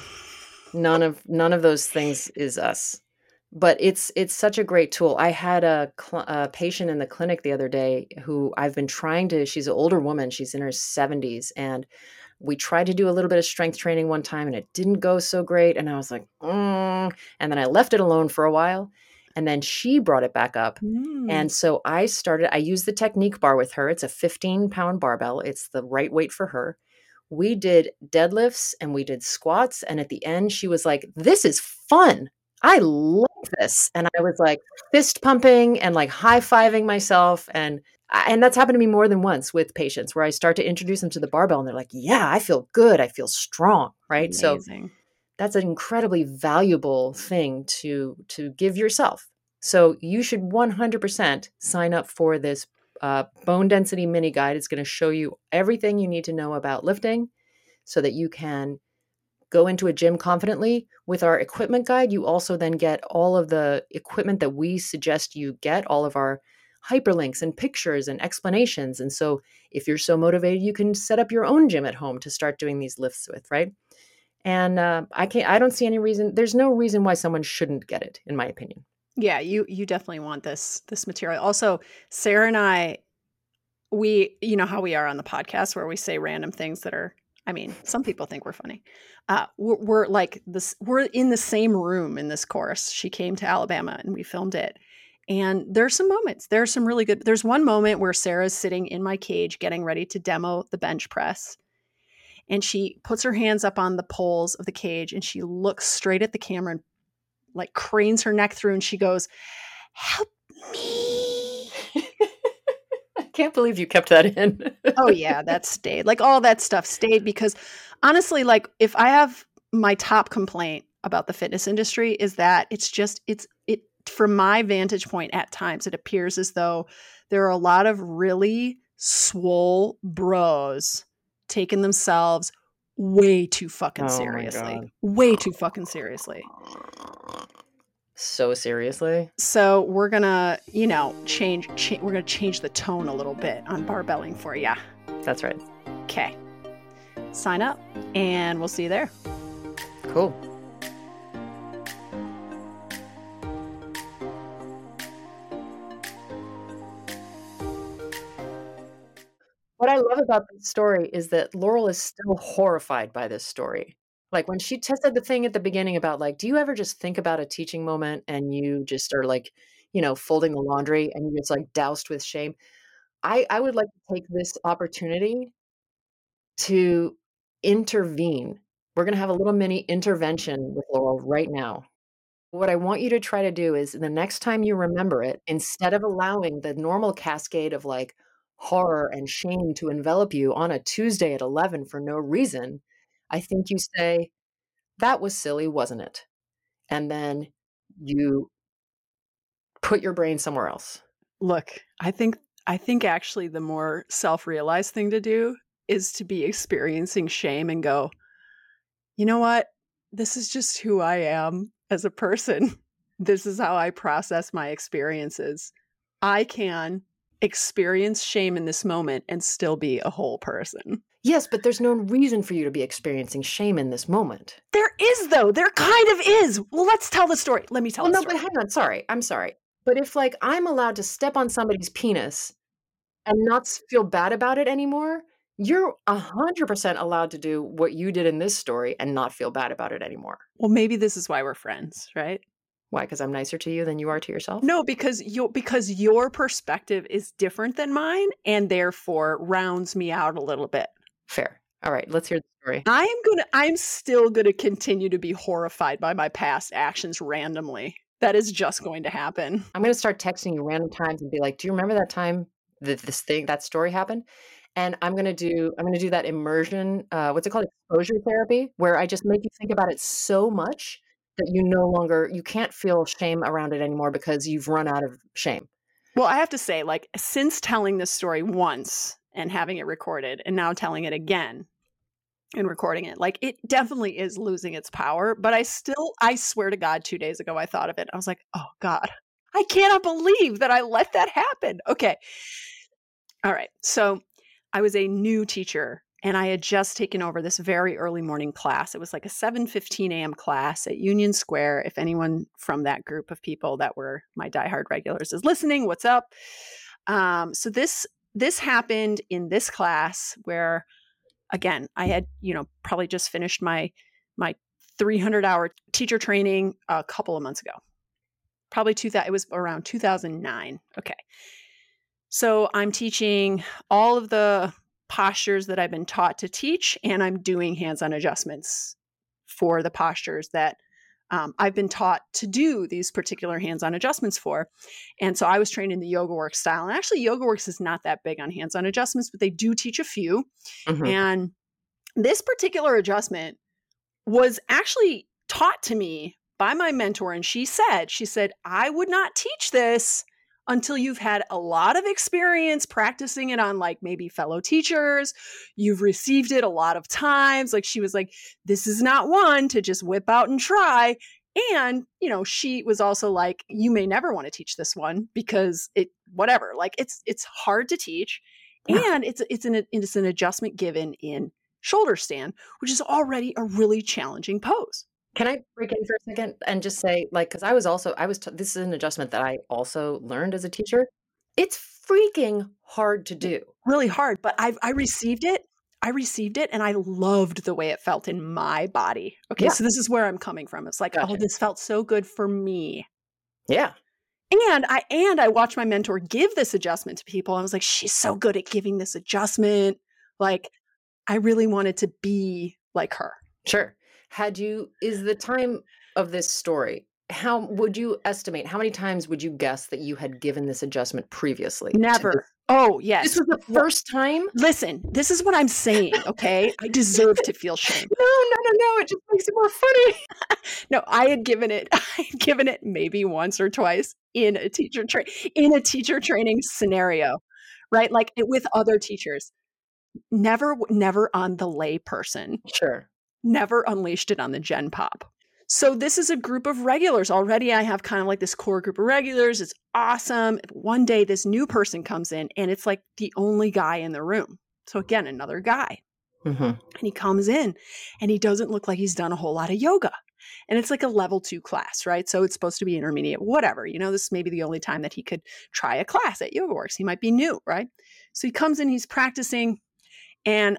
None of none of those things is us. But it's it's such a great tool. I had a, cl- a patient in the clinic the other day who I've been trying to. She's an older woman. She's in her 70s, and we tried to do a little bit of strength training one time, and it didn't go so great. And I was like, mm. and then I left it alone for a while, and then she brought it back up. Mm. And so I started, I used the technique bar with her. It's a 15 pound barbell, it's the right weight for her. We did deadlifts and we did squats. And at the end, she was like, This is fun. I love this. And I was like fist pumping and like high fiving myself. And and that's happened to me more than once with patients where I start to introduce them to the barbell and they're like, Yeah, I feel good. I feel strong. Right. So that's an incredibly valuable thing to to give yourself so you should 100% sign up for this uh, bone density mini guide it's going to show you everything you need to know about lifting so that you can go into a gym confidently with our equipment guide you also then get all of the equipment that we suggest you get all of our hyperlinks and pictures and explanations. And so if you're so motivated, you can set up your own gym at home to start doing these lifts with, right? And uh, I can't. I don't see any reason. There's no reason why someone shouldn't get it, in my opinion. Yeah, you you definitely want this this material. Also, Sarah and I, we you know how we are on the podcast where we say random things that are. I mean, some people think we're funny. Uh, we're, we're like this. We're in the same room in this course. She came to Alabama and we filmed it. And there's some moments. There's some really good. There's one moment where Sarah's sitting in my cage getting ready to demo the bench press and she puts her hands up on the poles of the cage and she looks straight at the camera and like cranes her neck through and she goes, Help me. Can't believe you kept that in. oh, yeah, that stayed. Like all that stuff stayed because honestly, like if I have my top complaint about the fitness industry is that it's just, it's, it, from my vantage point at times, it appears as though there are a lot of really swole bros taking themselves way too fucking Oh seriously. Way too fucking seriously. So seriously? So we're gonna, you know, change. Cha- we're gonna change the tone a little bit on barbelling for you. That's right. Okay. Sign up, and we'll see you there. Cool. What I love about this story is that Laurel is still horrified by this story. Like when she tested the thing at the beginning about like, do you ever just think about a teaching moment and you just are like, you know, folding the laundry and you just like doused with shame? I I would like to take this opportunity to intervene. We're going to have a little mini intervention with Laurel right now. What I want you to try to do is the next time you remember it, instead of allowing the normal cascade of like horror and shame to envelop you on a Tuesday at 11 for no reason, I think you say, That was silly, wasn't it? And then you put your brain somewhere else. Look, I think I think actually the more self-realized thing to do is to be experiencing shame and go, you know what? This is just who I am as a person. This is how I process my experiences. I can experience shame in this moment and still be a whole person. Yes, but there's no reason for you to be experiencing shame in this moment. There is though. There kind of is. Well, let's tell the story. Let me tell you. Well, no, story. but hang on. Sorry. I'm sorry. But if like I'm allowed to step on somebody's penis and not feel bad about it anymore, you're a hundred percent allowed to do what you did in this story and not feel bad about it anymore. well, maybe this is why we're friends, right? Why? Because I'm nicer to you than you are to yourself? No, because you because your perspective is different than mine and therefore rounds me out a little bit. Fair. All right, let's hear the story. I am going to I'm still going to continue to be horrified by my past actions randomly. That is just going to happen. I'm going to start texting you random times and be like, "Do you remember that time that this thing, that story happened?" And I'm going to do I'm going to do that immersion, uh, what's it called, exposure therapy, where I just make you think about it so much that you no longer you can't feel shame around it anymore because you've run out of shame. Well, I have to say like since telling this story once and having it recorded and now telling it again and recording it, like it definitely is losing its power, but I still I swear to god 2 days ago I thought of it. I was like, "Oh god. I cannot believe that I let that happen." Okay. All right. So I was a new teacher and I had just taken over this very early morning class. It was like a 7:15 a.m. class at Union Square. If anyone from that group of people that were my diehard regulars is listening, what's up? Um, so this this happened in this class where again, I had, you know, probably just finished my my 300 hour teacher training a couple of months ago. Probably 2000 it was around 2009. Okay. So I'm teaching all of the postures that I've been taught to teach, and I'm doing hands on adjustments for the postures that um, I've been taught to do these particular hands on adjustments for. And so I was trained in the Yoga Works style. And actually, Yoga Works is not that big on hands on adjustments, but they do teach a few. Mhm. And this particular adjustment was actually taught to me by my mentor. And she said, she said, I would not teach this until you've had a lot of experience practicing it on like maybe fellow teachers. You've received it a lot of times. Like she was like, this is not one to just whip out and try. And, you know, she was also like, you may never want to teach this one because it whatever. Like it's it's hard to teach. Yeah. And it's it's an it's an adjustment given in shoulder stand, which is already a really challenging pose. Can I break in for a second and just say, like, because I was also, I was, t- this is an adjustment that I also learned as a teacher. It's freaking hard to do. Really hard, but I I received it. I received it and I loved the way it felt in my body. Okay, yeah. so this is where I'm coming from. It's like, oh, gotcha. oh, this felt so good for me. Yeah. And I and I watched my mentor give this adjustment to people. I was like, she's so good at giving this adjustment. Like, I really wanted to be like her. Sure. Had you is the time of this story how would you estimate how many times would you guess that you had given this adjustment previously never. oh yes. this was the first time? listen this is what i'm saying okay? I deserve to feel shame. No no no no it just makes it more funny. No i had given it i had given it maybe once or twice in a teacher train in a teacher training scenario right? Like with other teachers. Never never on the lay person sure never unleashed it on the gen pop so this is a group of regulars. Already I have kind of like this core group of regulars. It's awesome. One day this new person comes in and it's like the only guy in the room. So again, another guy. Mm-hmm. And he comes in and he doesn't look like he's done a whole lot of yoga. And it's like a level two class, right? So it's supposed to be intermediate, whatever. You know, this may be the only time that he could try a class at YogaWorks. He might be new, right? So he comes in, he's practicing, and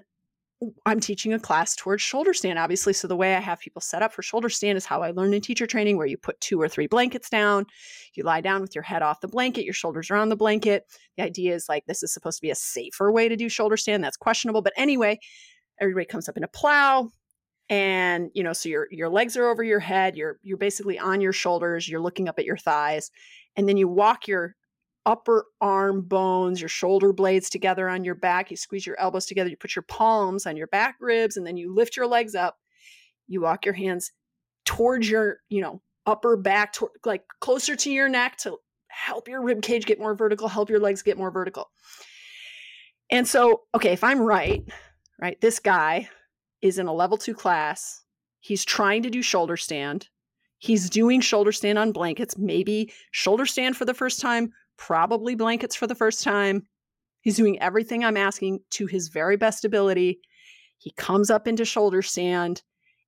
I'm teaching a class towards shoulder stand, obviously. So the way I have people set up for shoulder stand is how I learned in teacher training, where you put two or three blankets down, you lie down with your head off the blanket, your shoulders are on the blanket. The idea is like this is supposed to be a safer way to do shoulder stand. That's questionable, but anyway, everybody comes up in a plow, and you know, so your your legs are over your head, you're you're basically on your shoulders, you're looking up at your thighs, and then you walk your upper arm bones, your shoulder blades together on your back. You squeeze your elbows together. You put your palms on your back ribs, and then you lift your legs up. You walk your hands towards your, you know, upper back, like closer to your neck to help your rib cage get more vertical, help your legs get more vertical. And so, okay, if I'm right, right, this guy is in a level two class. He's trying to do shoulder stand. He's doing shoulder stand on blankets, maybe shoulder stand for the first time, probably blankets for the first time. He's doing everything I'm asking to his very best ability. He comes up into shoulder stand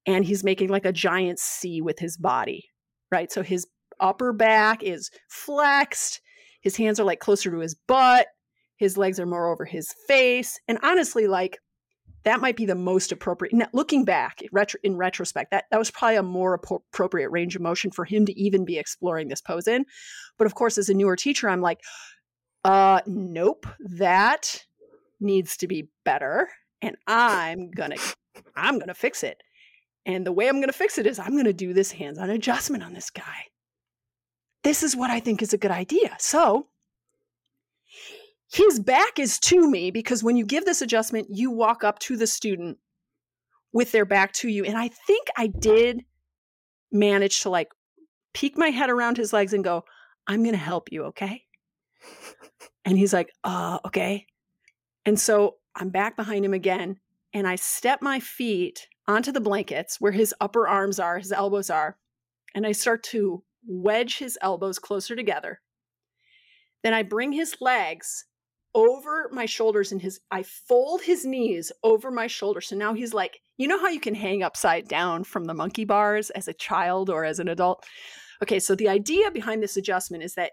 and he's making like a giant C with his body, right? So his upper back is flexed. His hands are like closer to his butt. His legs are more over his face. And honestly, like that might be the most appropriate. Now, looking back retro, in retrospect, that, that was probably a more appropriate range of motion for him to even be exploring this pose in. But of course, as a newer teacher, I'm like, uh, nope, that needs to be better. And I'm gonna, I'm gonna fix it. And the way I'm gonna fix it is I'm gonna do this hands-on adjustment on this guy. This is what I think is a good idea. So his back is to me because when you give this adjustment, you walk up to the student with their back to you. And I think I did manage to like peek my head around his legs and go, I'm going to help you. Okay. And he's like, uh, okay. And so I'm back behind him again and I step my feet onto the blankets where his upper arms are, his elbows are, and I start to wedge his elbows closer together. Then I bring his legs over my shoulders and his I fold his knees over my shoulder. So now he's like, you know how you can hang upside down from the monkey bars as a child or as an adult? Okay, so the idea behind this adjustment is that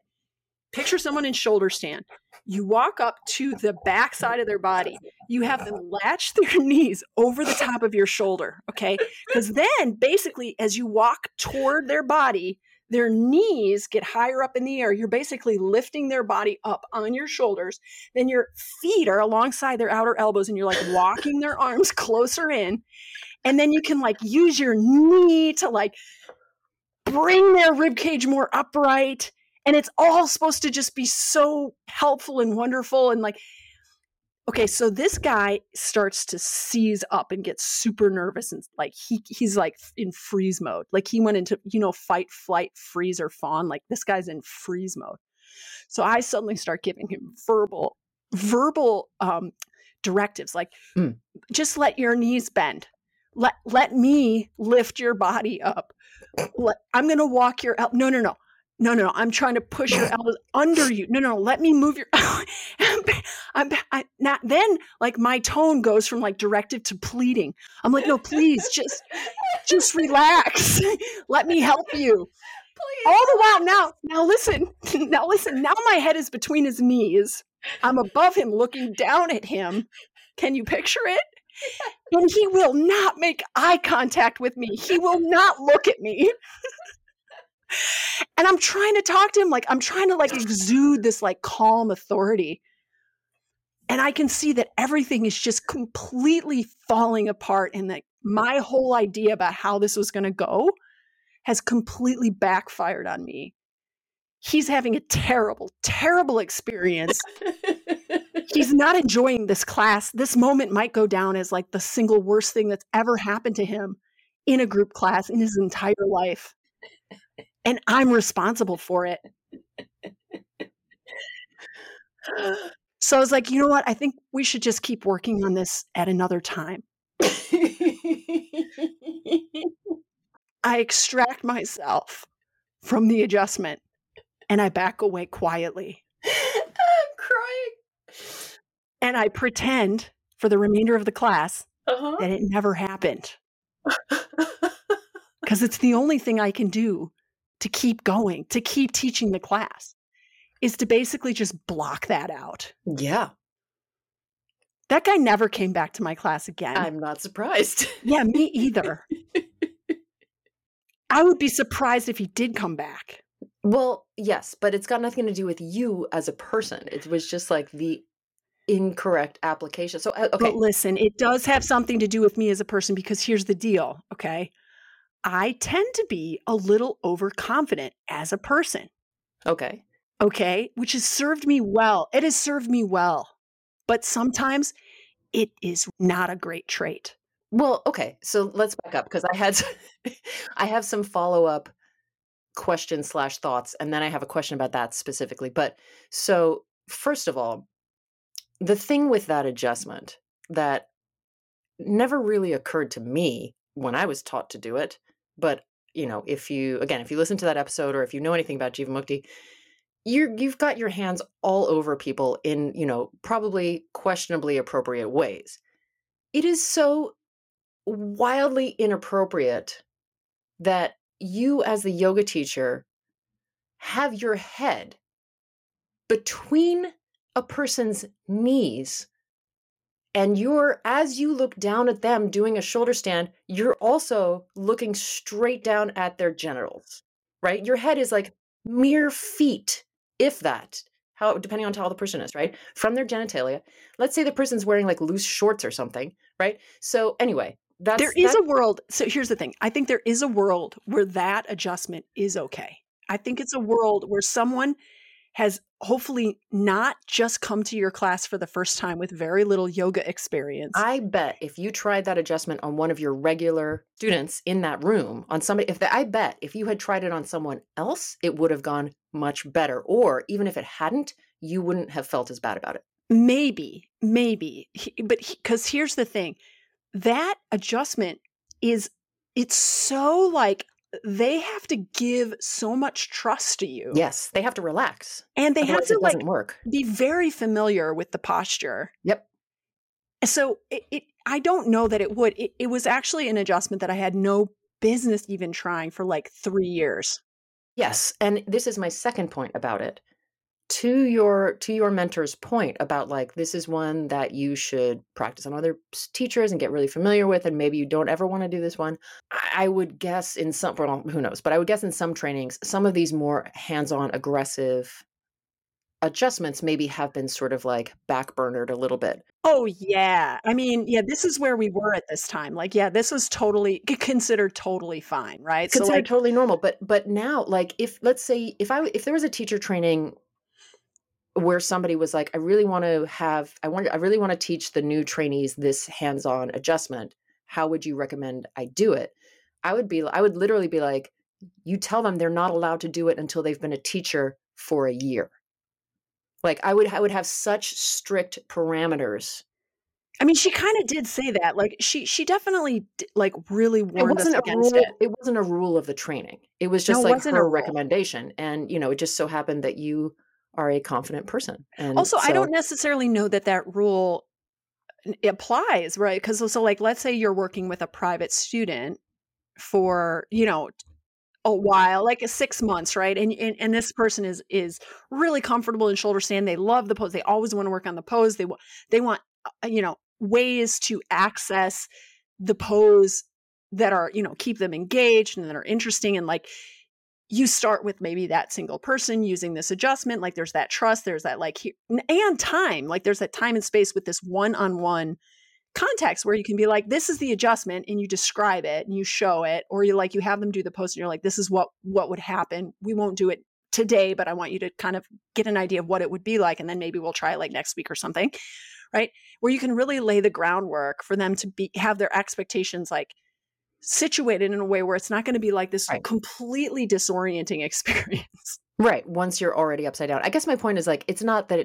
picture someone in shoulder stand. You walk up to the back side of their body. You have them latch their knees over the top of your shoulder, okay? Because then basically as you walk toward their body, their knees get higher up in the air. You're basically lifting their body up on your shoulders. Then your feet are alongside their outer elbows and you're like walking their arms closer in. And then you can like use your knee to like bring their rib cage more upright. And it's all supposed to just be so helpful and wonderful and like okay so this guy starts to seize up and get super nervous and like he he's like in freeze mode. Like he went into you know fight flight freeze or fawn like this guy's in freeze mode. So i suddenly start giving him verbal verbal um directives like mm. just let your knees bend. Let let me lift your body up. Let, I'm going to walk your el- no no no no no no I'm trying to push your elbows under you. No no no let me move your I'm, I'm I, not then like my tone goes from like directive to pleading. I'm like no please just just relax. Let me help you. Please. all the while now now listen now listen now my head is between his knees. I'm above him looking down at him. Can you picture it? And he will not make eye contact with me. He will not look at me. and I'm trying to talk to him like I'm trying to like exude this like calm authority. And I can see that everything is just completely falling apart and that my whole idea about how this was going to go has completely backfired on me. He's having a terrible, terrible experience he's not enjoying this class. This moment might go down as like the single worst thing that's ever happened to him in a group class in his entire life. And I'm responsible for it. So I was like, you know what? I think we should just keep working on this at another time. I extract myself from the adjustment and I back away quietly. I'm crying. And I pretend for the remainder of the class Uh-huh. that it never happened because it's the only thing I can do to keep going, to keep teaching the class, is to basically just block that out. yeah, That guy never came back to my class again. I'm not surprised. yeah, me either. I would be surprised if he did come back. Well, yes, but it's got nothing to do with you as a person. It was just like the incorrect application. So, uh, okay. But listen, it does have something to do with me as a person because here's the deal, okay? I tend to be a little overconfident as a person, Okay. okay? Which has served me well. It has served me well. But sometimes it is not a great trait. Well, okay. So let's back up because I had I have some follow-up questions slash thoughts, and then I have a question about that specifically. But so first of all, the thing with that adjustment that never really occurred to me when I was taught to do it, but you know, if you again, if you listen to that episode or if you know anything about Jivamukti, you're you've got your hands all over people in, you know, probably questionably appropriate ways. It is so wildly inappropriate that you as the yoga teacher have your head between a person's knees and you're as you look down at them doing a shoulder stand you're also looking straight down at their genitals right your head is like mere feet if that how depending on how tall the person is right from their genitalia let's say the person's wearing like loose shorts or something right so anyway that's there is that- a world. So here's the thing I think there is a world where that adjustment is okay. I think it's a world where someone has hopefully not just come to your class for the first time with very little yoga experience. I bet if you tried that adjustment on one of your regular students in that room, on somebody, if the, I bet if you had tried it on someone else, it would have gone much better. Or even if it hadn't, you wouldn't have felt as bad about it. Maybe, maybe. He- But because here's the thing that adjustment is, it's so like they have to give so much trust to you. Yes, they have to relax. And they have to like work. be very familiar with the posture. Yep. So it, it I don't know that it would. It, it was actually an adjustment that I had no business even trying for like three years. Yes, and this is my second point about it. To your to your mentor's point about like this is one that you should practice on other teachers and get really familiar with, and maybe you don't ever want to do this one. I, would guess in some, well, who knows, but I would guess in some trainings, some of these more hands-on, aggressive adjustments maybe have been sort of like backburnered a little bit. Oh yeah. I mean, yeah, this is where we were at this time. Like, yeah, this was totally considered totally fine, right? considered so like totally normal but but now like if let's say if i if there was a teacher training where somebody was like i really want to have i want i really want to teach the new trainees this hands-on adjustment how would you recommend i do it i would be i would literally be like you tell them they're not allowed to do it until they've been a teacher for a year like i would i would have such strict parameters I mean, she kind of did say that. Like she she definitely like really warned us against rule. it. It wasn't a rule of the training. It was No, just it like her recommendation, and you know, it just so happened that you are a confident person, and Also, I don't necessarily know that that rule applies, right? Because so, like, let's say you're working with a private student for you know a while, like a six months, right? And, and and this person is is really comfortable in shoulder stand. They love the pose. They always want to work on the pose. They want they want uh, you know ways to access the pose that are you know keep them engaged and that are interesting and like you start with maybe that single person using this adjustment like there's that trust there's that like and time like there's that time and space with this one-on-one context where you can be like this is the adjustment and you describe it and you show it or you like you have them do the post and you're like this is what what would happen. We won't do it today but i want you to kind of get an idea of what it would be like and then maybe we'll try it like next week or something right? Where you can really lay the groundwork for them to be have their expectations like situated in a way where it's not going to be like this Right. completely disorienting experience right. Once you're already upside down, I guess my point is like it's not that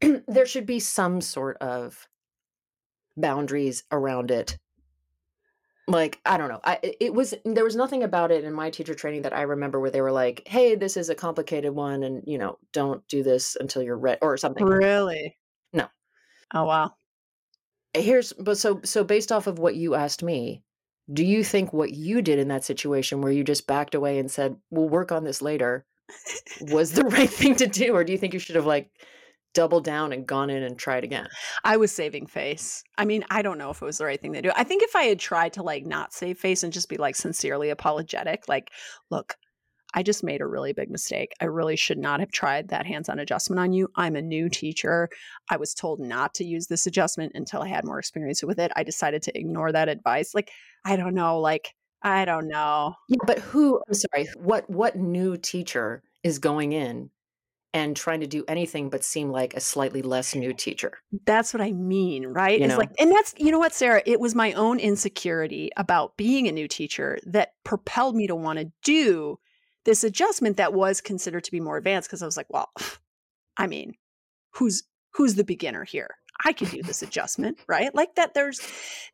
it. there should be some sort of boundaries around it. Like I don't know. I it- it was there was nothing about it in my teacher training that I remember where they were like, "Hey, this is a complicated one, and you know, don't do this until you're ready," or something. really No. oh wow here's but so so based off of what you asked me do you think what you did in that situation where you just backed away and said we'll work on this later was the right thing to do or do you think you should have like doubled down and gone in and tried again I was saving face. I mean, I don't know if it was the right thing to do. I think if I had tried to like not save face and just be like sincerely apologetic, like, look, I just made a really big mistake. I really should not have tried that hands on adjustment on you. I'm a new teacher. I was told not to use this adjustment until I had more experience with it. I decided to ignore that advice. Like, I don't know. Like, I don't know. yeah but who i'm sorry what what new teacher is going in and trying to do anything but seem like a slightly less new teacher That's what I mean, right? You It's know? like, and that's, you know what, Sarah? It was my own insecurity about being a new teacher that propelled me to want to do this adjustment that was considered to be more advanced because I was like, well, I mean, who's who's the beginner here? I can do this adjustment, right? Like that. There's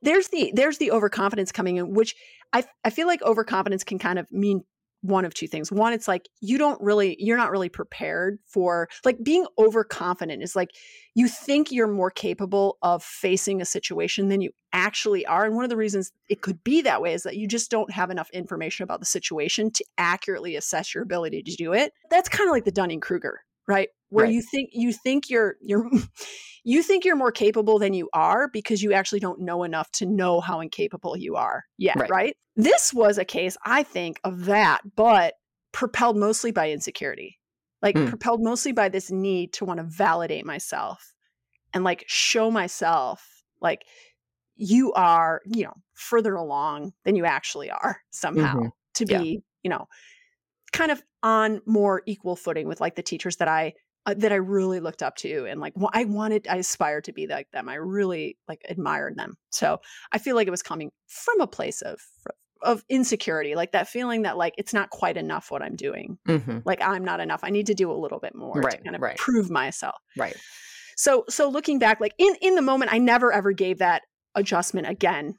there's the there's the overconfidence coming in, which I I feel like overconfidence can kind of mean one of two things. One, it's like you don't really you're not really prepared for like being overconfident is like you think you're more capable of facing a situation than you actually are. And one of the reasons it could be that way is that you just don't have enough information about the situation to accurately assess your ability to do it. That's kind of like the Dunning-Kruger, right? Where Right. you think you think you're you're you think you're more capable than you are because you actually don't know enough to know how incapable you are yet, Right. right? This was a case, I think, of that, but propelled mostly by insecurity. Like Mm. propelled mostly by this need to want to validate myself and like show myself like you are, you know, further along than you actually are somehow Mhm. to Yeah. be, you know, kind of on more equal footing with like the teachers that I uh, that I really looked up to and like wa- I wanted I aspired to be like them. I really like admired them. So I feel like it was coming from a place of of insecurity, like that feeling that like it's not quite enough what I'm doing. Mhm. Like I'm not enough. I need to do a little bit more to kind of right. prove myself. right So so looking back, like in in the moment, I never ever gave that adjustment again.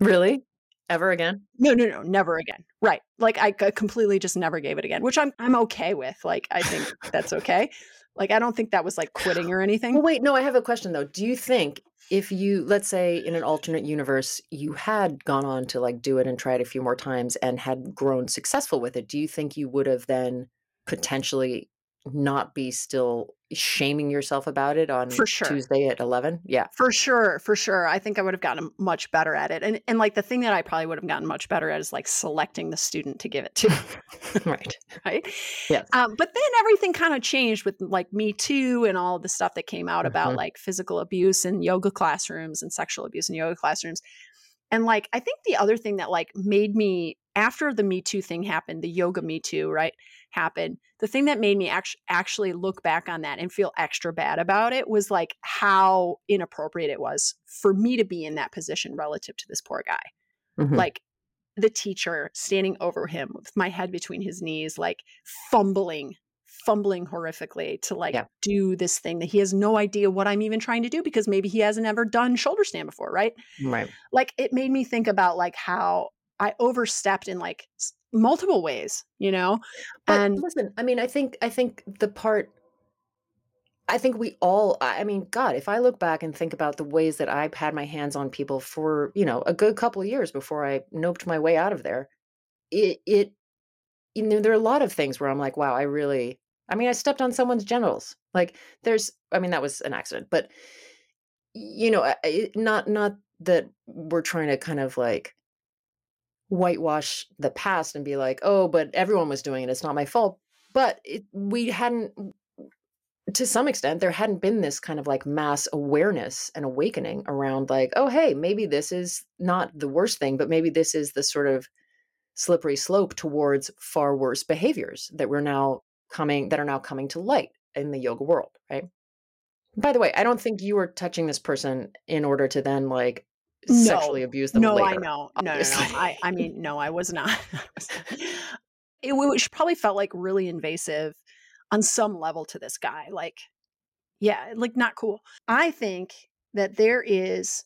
really ever again No, no, no, never again. Right. Like I completely just never gave it again, which I'm I'm okay with. Like I think that's okay. Like I don't think that was like quitting or anything. Well, wait, no, I have a question though. Do you think if you, let's say in an alternate universe, you had gone on to like do it and try it a few more times and had grown successful with it, do you think you would have then potentially not be still shaming yourself about it on For sure. Tuesday at 11? Yeah. For sure, for sure. I think I would have gotten much better at it. And and like the thing that I probably would have gotten much better at is like selecting the student to give it to, right. right? Yeah. Um, but then everything kind of changed with like Me Too and all the stuff that came out about Mhm. like physical abuse in yoga classrooms and sexual abuse in yoga classrooms. And like I think the other thing that like made me after the Me Too thing happened, the yoga Me Too, right, happened, the thing that made me actually actually look back on that and feel extra bad about it was like how inappropriate it was for me to be in that position relative to this poor guy Mhm. like the teacher standing over him with my head between his knees like fumbling fumbling horrifically to like Yeah. do this thing that he has no idea what I'm even trying to do because maybe he hasn't ever done shoulder stand before, right? Right. Like it made me think about like how I overstepped in like multiple ways, you know? But and listen, I mean, I think I think the part I think we all I I mean, God, if I look back and think about the ways that I've had my hands on people for, you know, a good couple of years before I noped my way out of there, it it you know, there are a lot of things where I'm like, wow, I really I mean, I stepped on someone's genitals. Like there's I mean, that was an accident, but you know, not not that we're trying to kind of like whitewash the past and be like, oh, but everyone was doing it. It's not my fault. But it, we hadn't, to some extent, there hadn't been this kind of like mass awareness and awakening around like, oh, hey, maybe this is not the worst thing, but maybe this is the sort of slippery slope towards far worse behaviors that we're now coming, that are now coming to light in the yoga world, right? By the way, I don't think you were touching this person in order to then like No. sexually abuse them no, later. I know. No, no, no. I, I mean, no, I was not. it which probably felt like really invasive on some level to this guy. Like, yeah, like not cool. I think that there is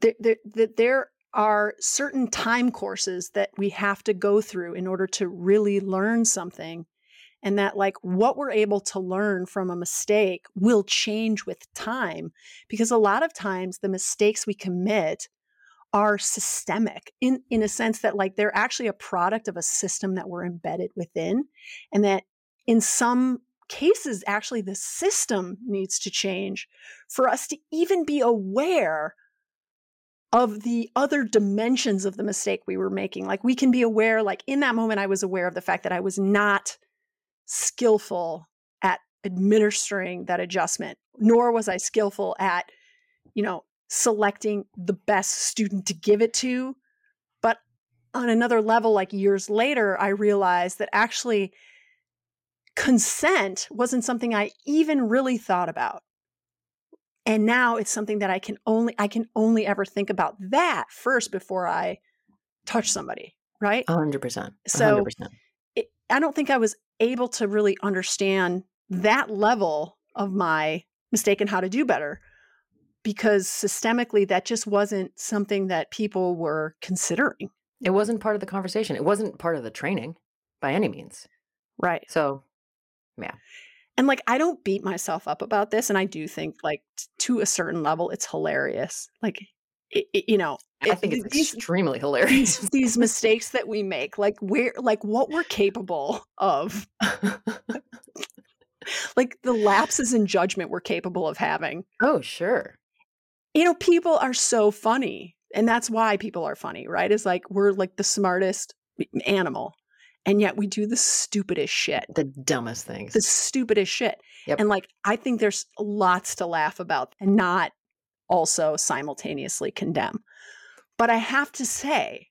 that there, that there are certain time courses that we have to go through in order to really learn something and that like what we're able to learn from a mistake will change with time because a lot of times the mistakes we commit are systemic in in a sense that like they're actually a product of a system that we're embedded within and that in some cases actually the system needs to change for us to even be aware of the other dimensions of the mistake we were making. Like we can be aware like in that moment i was aware of the fact that i was not skillful at administering that adjustment nor was i skillful at you know selecting the best student to give it to but on another level like years later i realized that actually consent wasn't something i even really thought about and now it's something that i can only i can only ever think about that first before i touch somebody right A hundred percent. So- hundred percent. it, I don't think I was able to really understand that level of my mistake and how to do better because systemically that just wasn't something that people were considering. It wasn't part of the conversation. It wasn't part of the training by any means. Right. So yeah. And like I don't beat myself up about this and I do think like t- to a certain level it's hilarious. Like it, you know, I think it's these, extremely hilarious. these mistakes that we make, like we're like what we're capable of, oh, like the lapses in judgment we're capable of having. oh, sure. you know, people are so funny. And that's why people are funny, right? Is like we're like the smartest animal. And yet we do the stupidest shit. The dumbest things. The stupidest shit. Yep. And like I think there's lots to laugh about and not also simultaneously condemn. But I have to say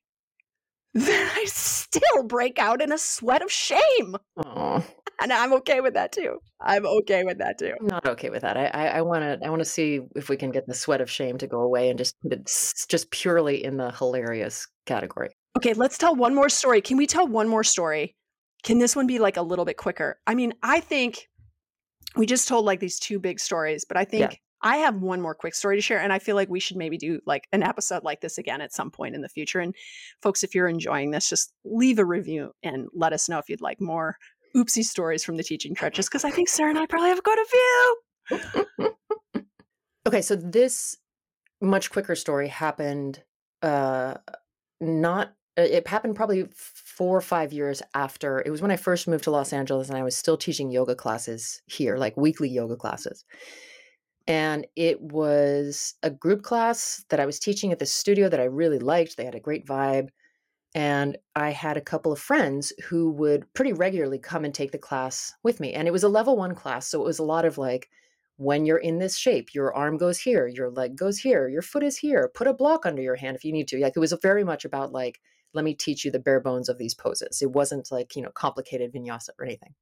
that I still break out in a sweat of shame. Aw, And I'm okay with that too. I'm okay with that too. I'm not okay with that. I I want to I want to see if we can get the sweat of shame to go away and just put it just purely in the hilarious category. Okay, let's tell one more story. Can we tell one more story? Can this one be like a little bit quicker? I mean, I think we just told like these two big stories, but I think I have one more quick story to share. And I feel like we should maybe do like an episode like this again at some point in the future. And folks, if you're enjoying this, just leave a review and let us know if you'd like more oopsie stories from the teaching trenches, because I think Sarah and I probably have quite a few. Okay, so this much quicker story happened uh not uh, it happened probably four or five years after it was when I first moved to Los Angeles and I was still teaching yoga classes here, like weekly yoga classes. And it was a group class that I was teaching at the studio that I really liked. They had a great vibe. And I had a couple of friends who would pretty regularly come and take the class with me. And it was a level one class. So it was a lot of like, when you're in this shape, your arm goes here, your leg goes here, your foot is here, put a block under your hand if you need to. Like it was very much about like, let me teach you the bare bones of these poses. It wasn't like, you know, complicated vinyasa or anything.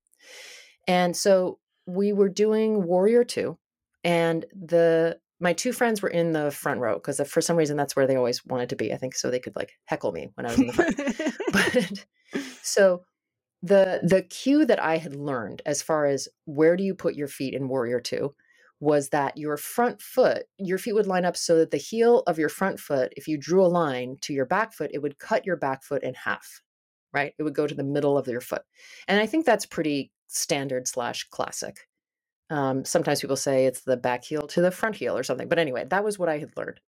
And so we were doing Warrior 2 and the my two friends were in the front row because uh, for some reason that's where they always wanted to be. I think so they could like heckle me when I was in the front. but so the the cue that I had learned as far as where do you put your feet in Warrior Two was that your front foot, your feet would line up so that the heel of your front foot, if you drew a line to your back foot, it would cut your back foot in half, right? It would go to the middle of your foot, and I think that's pretty standard slash classic. Um, sometimes people say it's the back heel to the front heel or something, but anyway, that was what I had learned.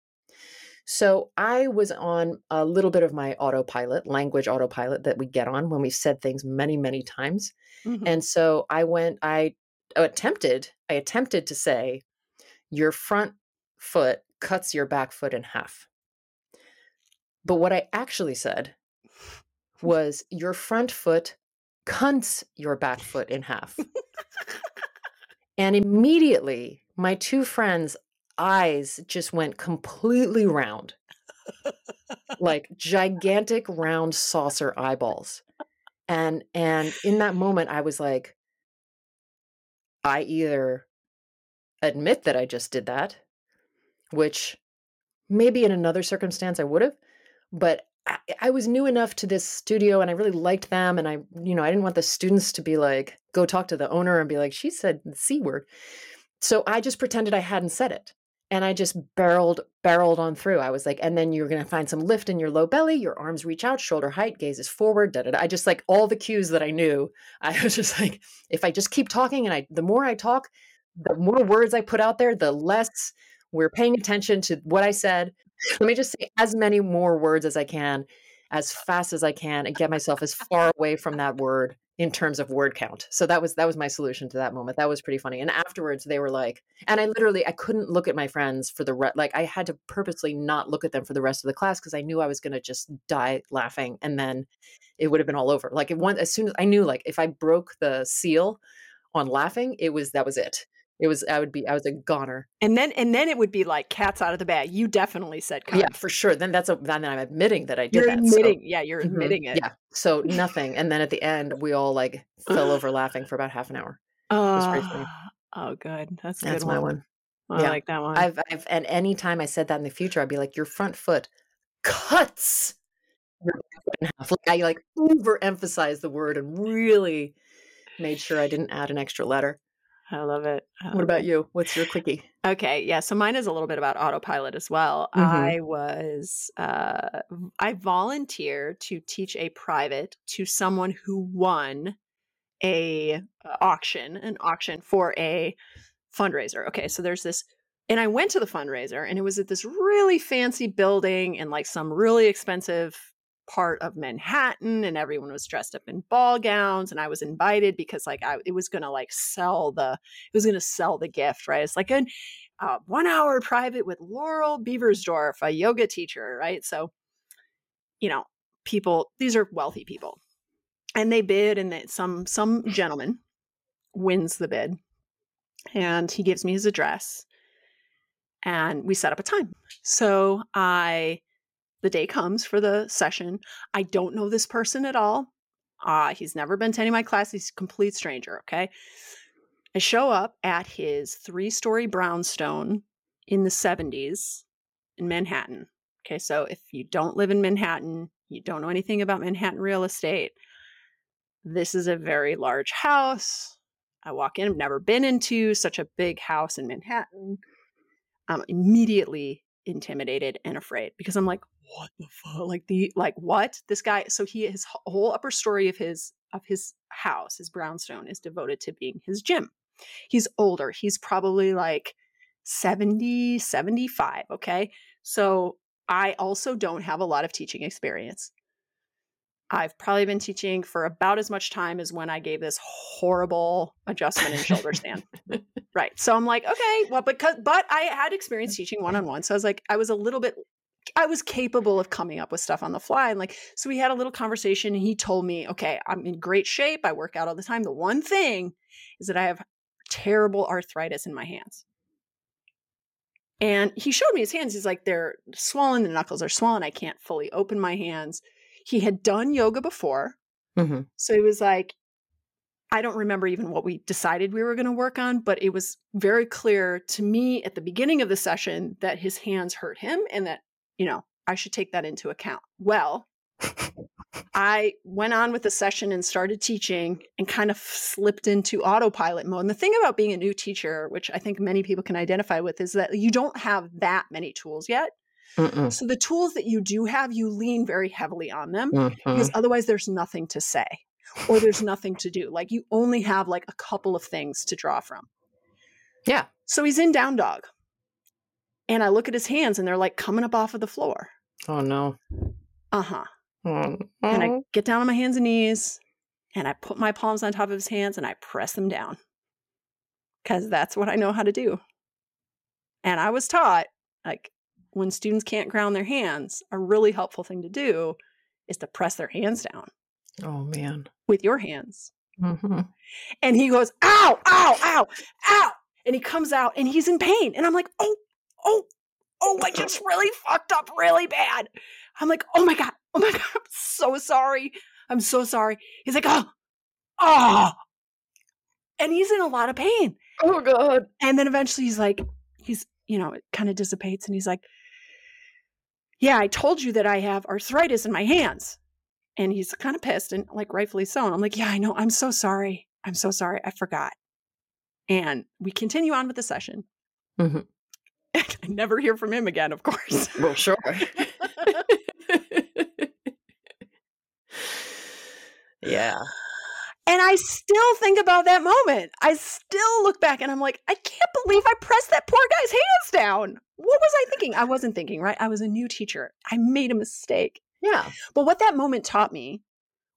So I was on a little bit of my autopilot, language autopilot that we get on when we've said things many, many times. Mm-hmm. And so I went, I attempted, I attempted to say, your front foot cuts your back foot in half. But what I actually said was, your front foot cunts your back foot in half. and immediately, my two friends eyes just went completely round. Like gigantic round saucer eyeballs. And and in that moment i was like i either admit that i just did that which maybe in another circumstance i would have but I, I was new enough to this studio and i really liked them and i you know i didn't want the students to be like go talk to the owner and be like she said the c word so i just pretended i hadn't said it and I just barreled barreled on through. I was like, and then you're gonna find some lift in your low belly, your arms reach out, shoulder height, gaze is forward, da da da. I just like all the cues that I knew. I was just like, if I just keep talking and I the more I talk, the more words I put out there, the less we're paying attention to what I said. Let me just say as many more words as I can, as fast as I can, and get myself as far away from that word in terms of word count. So that was that was my solution to that moment. That was pretty funny. And afterwards they were like and I literally I couldn't look at my friends for the re- like I had to purposely not look at them for the rest of the class because I knew I was going to just die laughing and then it would have been all over. Like it one as soon as I knew like if I broke the seal on laughing, it was that was it. It was I would be I was a goner. And then and then it would be like cats out of the bag. You definitely said Yeah, for sure. Then that's a then I'm admitting that I did you're that. Admitting, so. yeah, you're mm-hmm. admitting it. Yeah. So nothing. and then at the end we all like fell over laughing for about half an hour. Uh, oh good. That's That's my one. I yeah. like that one. I've I've and any time I said that in the future, I'd be like, your front foot cuts your half. Like I like overemphasized the word and really made sure I didn't add an extra letter. I love it. I love what about it. you? What's your quickie? Okay, yeah. So mine is a little bit about autopilot as well. Mm-hmm. I was uh, I volunteered to teach a private to someone who won a uh, auction, an auction for a fundraiser. Okay, so there's this and I went to the fundraiser and it was at this really fancy building and like some really expensive part of Manhattan and everyone was dressed up in ball gowns and I was invited because like I it was going to like sell the it was going to sell the gift, right? It's like a uh, 1 hour private with Laurel Beversdorf, a yoga teacher, right? So you know, people these are wealthy people. And they bid and they, some some gentleman wins the bid. And he gives me his address and we set up a time. So I the day comes for the session. I don't know this person at all. Uh, he's never been to any of my classes. He's a complete stranger. Okay. I show up at his three story brownstone in the 70s in Manhattan. Okay. So if you don't live in Manhattan, you don't know anything about Manhattan real estate, this is a very large house. I walk in, I've never been into such a big house in Manhattan. I'm immediately intimidated and afraid because I'm like, what the fuck? Like the like what? This guy so he his whole upper story of his of his house, his brownstone is devoted to being his gym. He's older. He's probably like 70, 75, okay? So I also don't have a lot of teaching experience. I've probably been teaching for about as much time as when I gave this horrible adjustment in shoulder stand. right. So I'm like, okay, well, because but I had experience teaching one on one. So I was like, I was a little bit I was capable of coming up with stuff on the fly. And like, so we had a little conversation and he told me, okay, I'm in great shape. I work out all the time. The one thing is that I have terrible arthritis in my hands. And he showed me his hands. He's like, they're swollen. The knuckles are swollen. I can't fully open my hands. He had done yoga before. Mm-hmm. So he was like, I don't remember even what we decided we were going to work on, but it was very clear to me at the beginning of the session that his hands hurt him and that you know, I should take that into account. Well, I went on with the session and started teaching and kind of slipped into autopilot mode. And the thing about being a new teacher, which I think many people can identify with, is that you don't have that many tools yet. Mm-mm. So the tools that you do have, you lean very heavily on them Mhm. because otherwise there's nothing to say or there's nothing to do. Like you only have like a couple of things to draw from. Yeah. So he's in down dog. And I look at his hands and they're like coming up off of the floor. Oh no. Uh huh. Oh, And I get down on my hands and knees and I put my palms on top of his hands and I press them down because that's what I know how to do. And I was taught like when students can't ground their hands, a really helpful thing to do is to press their hands down oh man. with your hands. hmm And he goes, ow, ow, ow, ow. And he comes out and he's in pain. And I'm like, oh, oh, oh, I just really fucked up really bad. I'm like, oh my God, oh my God, I'm so sorry. I'm so sorry. He's like, oh, oh. And he's in a lot of pain. Oh god. And then eventually he's like, he's, you know, it kind of dissipates and he's like, yeah, I told you that I have arthritis in my hands. And he's kind of pissed and like rightfully so. And I'm like, yeah, I know. I'm so sorry. I'm so sorry. I forgot. And we continue on with the session. Mhm. I never hear from him again, of course. Well, sure. yeah. And I still think about that moment. I still look back and I'm like, I can't believe I pressed that poor guy's hands down. What was I thinking? I wasn't thinking, right? I was a new teacher. I made a mistake. Yeah. But what that moment taught me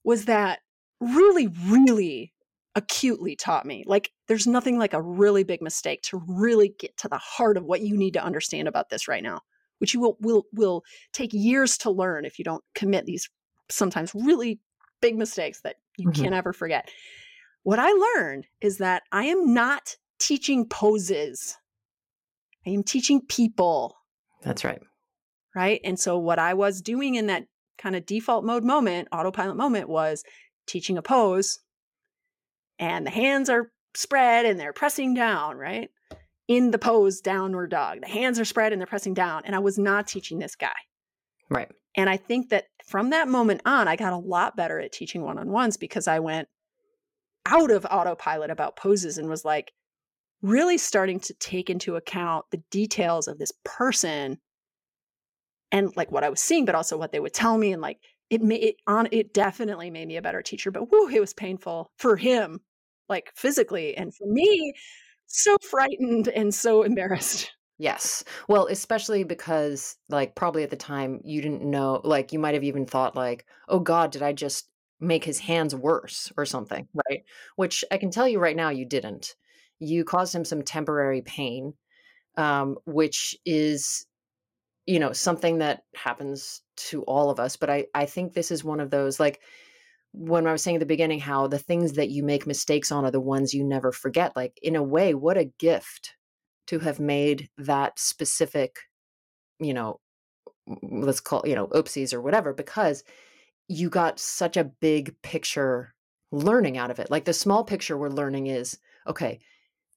was that really, really acutely taught me like there's nothing like a really big mistake to really get to the heart of what you need to understand about this right now, which you will will will take years to learn if you don't commit these sometimes really big mistakes that you Mhm. can't ever forget. What I learned is that I am not teaching poses. I am teaching people That's right. right? And so what I was doing in that kind of default mode moment, autopilot moment was teaching a pose and the hands are spread and they're pressing down, right? In the pose downward dog. The hands are spread and they're pressing down and I was not teaching this guy. Right. And I think that from that moment on I got a lot better at teaching one-on-ones because I went out of autopilot about poses and was like really starting to take into account the details of this person and like what I was seeing, but also what they would tell me. And like it made it on it definitely made me a better teacher. But whoo, it was painful for him, like physically, and for me, so frightened and so embarrassed. Yes. Well, especially because, like, probably at the time you didn't know, like, you might have even thought, like, oh God, did I just make his hands worse or something? Right. Which I can tell you right now, you didn't. You caused him some temporary pain, um, which is, you know, something that happens to all of us. But I, I think this is one of those, like, when I was saying at the beginning, how the things that you make mistakes on are the ones you never forget. Like, in a way, what a gift to have made that specific, you know, let's call, you know, oopsies or whatever, because you got such a big picture learning out of it. Like the small picture we're learning is okay,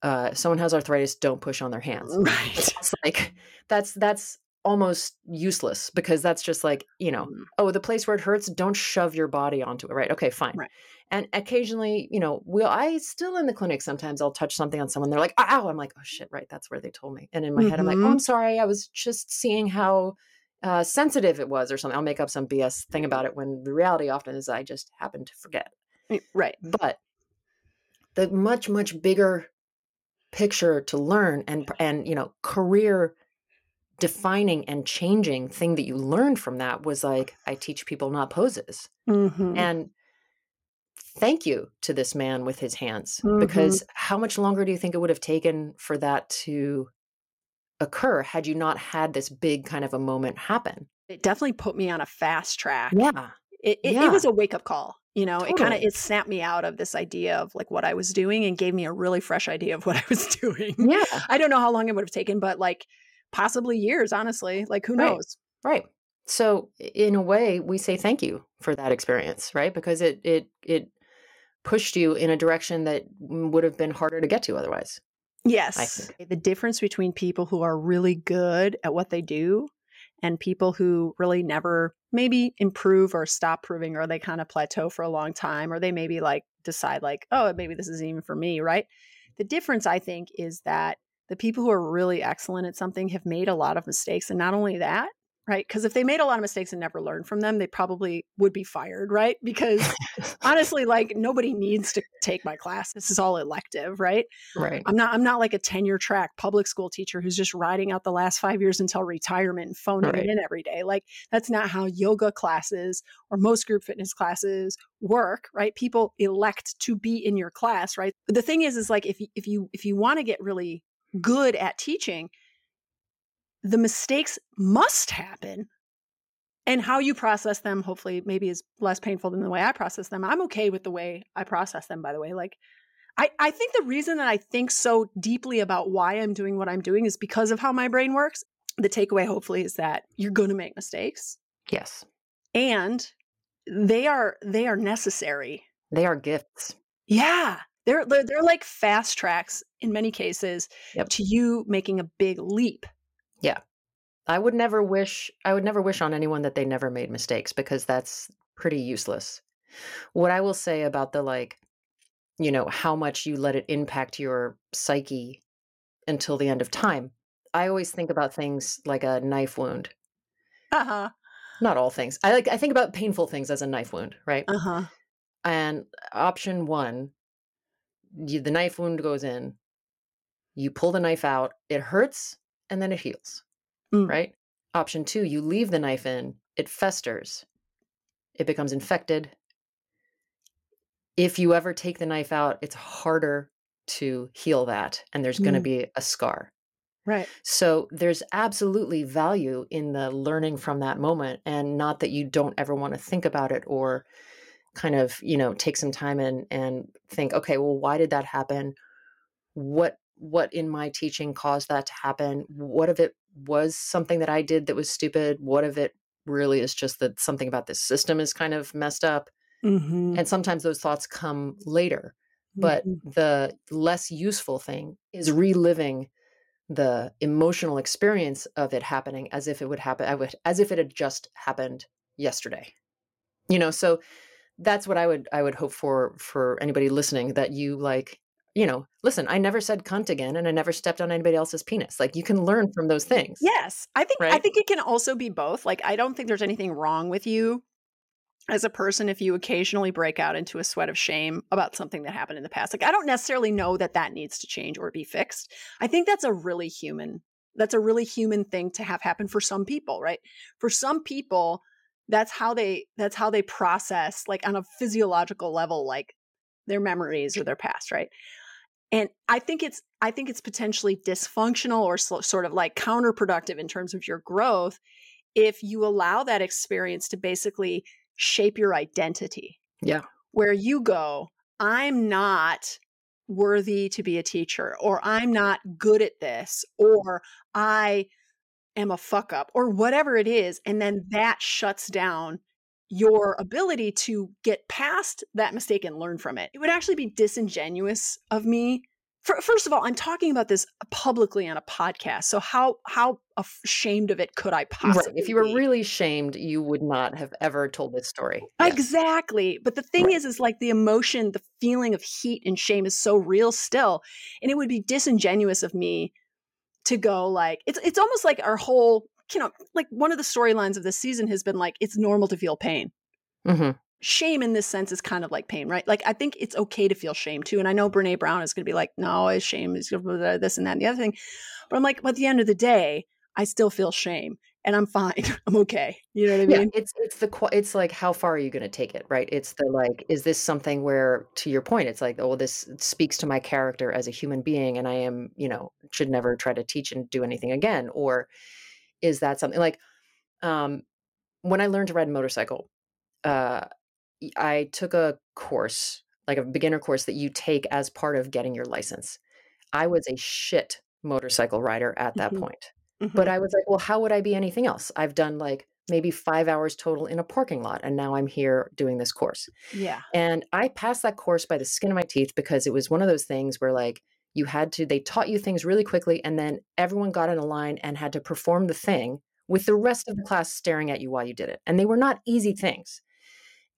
uh, someone has arthritis, don't push on their hands. Right. That's like that's that's almost useless because that's just like, you know, Mm. oh, the place where it hurts, don't shove your body onto it, right? Okay, fine. Right. And occasionally, you know, will I still in the clinic sometimes I'll touch something on someone, they're like, ow, I'm like, oh shit, right, that's where they told me. And in my head, I'm like, oh. I'm sorry, I was just seeing how uh, sensitive it was or something. I'll make up some BS thing about it when the reality often is I just happen to forget. Eh, Right. But the much, much bigger picture to learn and and you know career defining and changing thing that you learned from that was like i teach people not poses Mhm. and thank you to this man with his hands Mhm. because how much longer do you think it would have taken for that to occur had you not had this big kind of a moment happen It definitely put me on a fast track. yeah It, it, Yeah. it was a wake up call. You know, it kind of it snapped me out of this idea of like what I was doing and gave me a really fresh idea of what I was doing. yeah I don't know how long it would have taken, but like possibly years, honestly. Like who knows? Right. So in a way, we say thank you for that experience, right? Because it it it pushed you in a direction that would have been harder to get to otherwise. Yes. The difference between people who are really good at what they do and people who really never maybe improve or stop proving or they kind of plateau for a long time or they maybe like decide like oh maybe this isn't even for me right the difference i think is that the people who are really excellent at something have made a lot of mistakes and not only that right? Because if they made a lot of mistakes and never learned from them, they probably would be fired, right? Because honestly, like nobody needs to take my class. This is all elective, right? Right. I'm not I'm not like a tenure track public school teacher who's just riding out the last five years until retirement and phoning Right. it in every day. Like that's not how yoga classes or most group fitness classes work, right? People elect to be in your class, right? But the thing is, is like if you, if you if you want to get really good at teaching, the mistakes must happen and how you process them hopefully maybe is less painful than the way i process them i'm okay with the way i process them by the way like I, I think the reason that i think so deeply about why i'm doing what i'm doing is because of how my brain works the takeaway hopefully is that you're going to make mistakes Yes. and they are they are necessary They are gifts. yeah they're they're, they're like fast tracks in many cases Yep. to you making a big leap Yeah. I would never wish I would never wish on anyone that they never made mistakes because that's pretty useless. What I will say about the like you know how much you let it impact your psyche until the end of time. I always think about things like a knife wound. uh-huh Not all things. I like I think about painful things as a knife wound, right? uh-huh And option 1, you, the knife wound goes in. You pull the knife out, it hurts and then it heals. Mm. right? Option two, you leave the knife in, it festers, it becomes infected. If you ever take the knife out, it's harder to heal that, and there's going to Mm. be a scar. right So there's absolutely value in the learning from that moment, and not that you don't ever want to think about it or kind of you know take some time and and think okay well why did that happen? What what in my teaching caused that to happen? What if it was something that i did that was stupid? What if it really is just that something about this system is kind of messed up? Mm-hmm. and sometimes those thoughts come later but Mhm. the less useful thing is reliving the emotional experience of it happening as if it would happen as if it had just happened yesterday. You know so that's what i would i would hope for for anybody listening that you like you know listen i never said cunt again and i never stepped on anybody else's penis like you can learn from those things Yes, I think I think it can also be both. Like I don't think there's anything wrong with you as a person if you occasionally break out into a sweat of shame about something that happened in the past. Like I don't necessarily know that that needs to change or be fixed. I think that's a really human that's a really human thing to have happen for some people, right? For some people that's how they that's how they process like on a physiological level like their memories or their past, right? and i think it's i think it's potentially dysfunctional or so, sort of like counterproductive in terms of your growth if you allow that experience to basically shape your identity Yeah. where you go i'm not worthy to be a teacher or i'm not good at this or i am a fuck up or whatever it is and then that shuts down your ability to get past that mistake and learn from it. It would actually be disingenuous of me. For, first of all, I'm talking about this publicly on a podcast. So how how ashamed of it could I possibly right if you were be? really shamed you would not have ever told this story Yeah. Exactly. But the thing Right. is, is like the emotion, the feeling of heat and shame is so real still. And it would be disingenuous of me to go like, it's it's almost like our whole, you know, like one of the storylines of this season has been like, it's normal to feel pain. Mhm. Shame in this sense is kind of like pain, right? Like I think it's okay to feel shame too. And I know Brene Brown is gonna be like, no, shame is this and that and the other thing. But I'm like, but at the end of the day, I still feel shame and I'm fine. I'm okay. You know what I yeah mean? it's it's the it's like how far are you going to take it right it's the like is this something where to your point it's like oh this speaks to my character as a human being and i am you know should never try to teach and do anything again or is that something like um when i learned to ride a motorcycle uh i took a course like a beginner course that you take as part of getting your license i was a shit motorcycle rider at that Mhm. point Mhm. but I was like, well, how would I be anything else? I've done like maybe five hours total in a parking lot, and now I'm here doing this course. yeah. And I passed that course by the skin of my teeth because it was one of those things where like you had to, they taught you things really quickly, and then everyone got in a line and had to perform the thing with the rest of the class staring at you while you did it. And they were not easy things.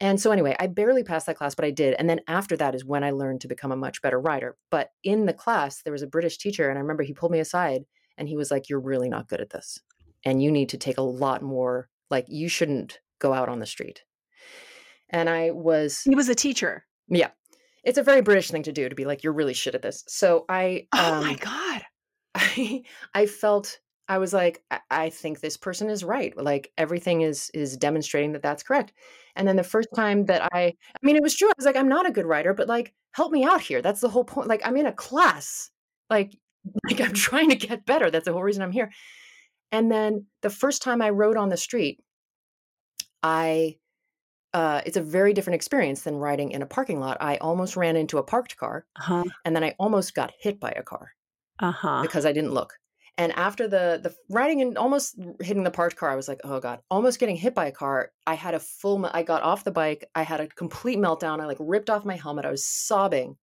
And so, anyway, I barely passed that class, but I did. And then after that is when I learned to become a much better rider. But in the class, there was a British teacher, and I remember he pulled me aside and he was like, You're really not good at this. And you need to take a lot more, like, you shouldn't go out on the street. And I was. He was a teacher. Yeah. It's a very British thing to do to be like, You're really shit at this. So I. Oh my um, God. I, I felt I was like, I, I think this person is right. Like everything is is demonstrating that that's correct. And then the first time that I, I mean, it was true. I was like, I'm not a good writer, but like, help me out here. That's the whole point. Like, I'm in a class. Like, like I'm trying to get better. That's the whole reason I'm here. And then the first time I rode on the street, I, uh, it's a very different experience than riding in a parking lot. I almost ran into a parked car, Uh-huh. and then I almost got hit by a car Uh-huh. because I didn't look. And after the the riding and almost hitting the parked car, I was like, oh god, almost getting hit by a car. I had a full. I got off the bike. I had a complete meltdown. I like ripped off my helmet. I was sobbing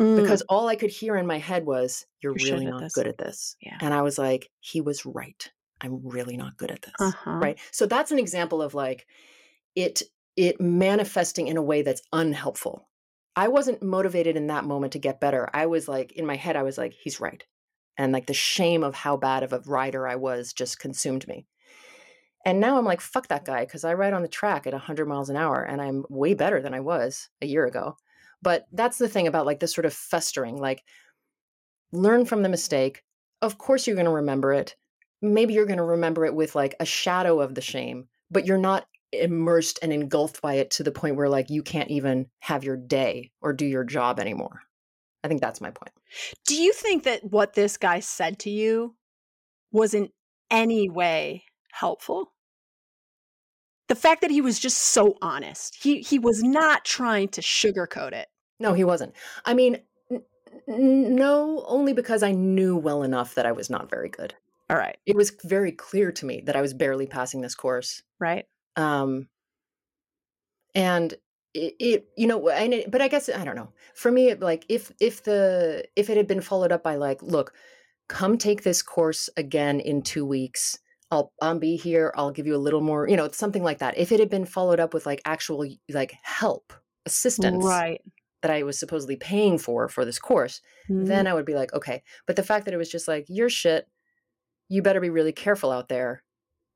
Mm. because all I could hear in my head was, "You're, You're really not this." good at this." Yeah. And I was like, he was right. I'm really not good at this. Uh-huh. Right. So that's an example of like it it manifesting in a way that's unhelpful. I wasn't motivated in that moment to get better. I was like in my head I was like he's right. And like the shame of how bad of a rider I was just consumed me. And now I'm like fuck that guy cuz I ride on the track at 100 miles an hour and I'm way better than I was a year ago. But that's the thing about like this sort of festering like learn from the mistake. Of course you're going to remember it maybe you're going to remember it with like a shadow of the shame, but you're not immersed and engulfed by it to the point where like you can't even have your day or do your job anymore. I think that's my point. Do you think that what this guy said to you was in any way helpful? The fact that he was just so honest. He he was not trying to sugarcoat it. No, he wasn't. I mean, n- n- no, only because I knew well enough that I was not very good. All right. It was very clear to me that I was barely passing this course. Right? um and it, it you know and it, but i guess i don't know for me it, like if if the if it had been followed up by like look come take this course again in two weeks i'll i'll be here i'll give you a little more you know something like that if it had been followed up with like actual like help assistance Right. that i was supposedly paying for for this course then mm-hmm. I would be like, okay. But the fact that it was just like, you're shit, you better be really careful out there.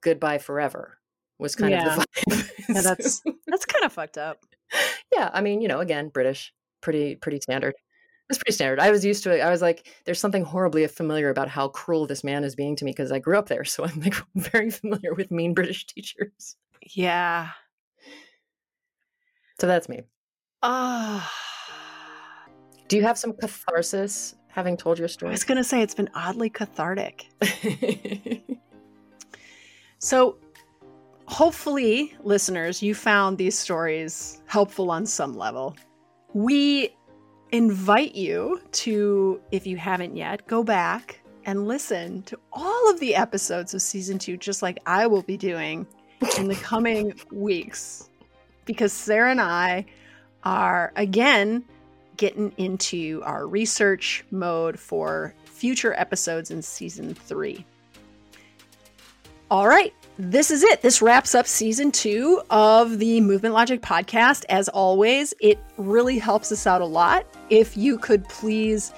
Goodbye forever was kind Yeah. of the vibe. Yeah, that's that's kind of fucked up. yeah, I mean, you know, again, British, pretty, pretty standard. It's pretty standard. I was used to it. I was like, there's something horribly familiar about how cruel this man is being to me because I grew up there. So I'm like very familiar with mean British teachers. Yeah. So that's me. Ah. Do you have some catharsis having told your story? I was going to say it's been oddly cathartic. So, hopefully, listeners, you found these stories helpful on some level. We invite you to, if you haven't yet, go back and listen to all of the episodes of season two, just like I will be doing in the coming weeks, because Sarah and I are again getting into our research mode for future episodes in season three. All right, this is it. This wraps up season two of the Movement Logic podcast. As always, it really helps us out a lot if you could please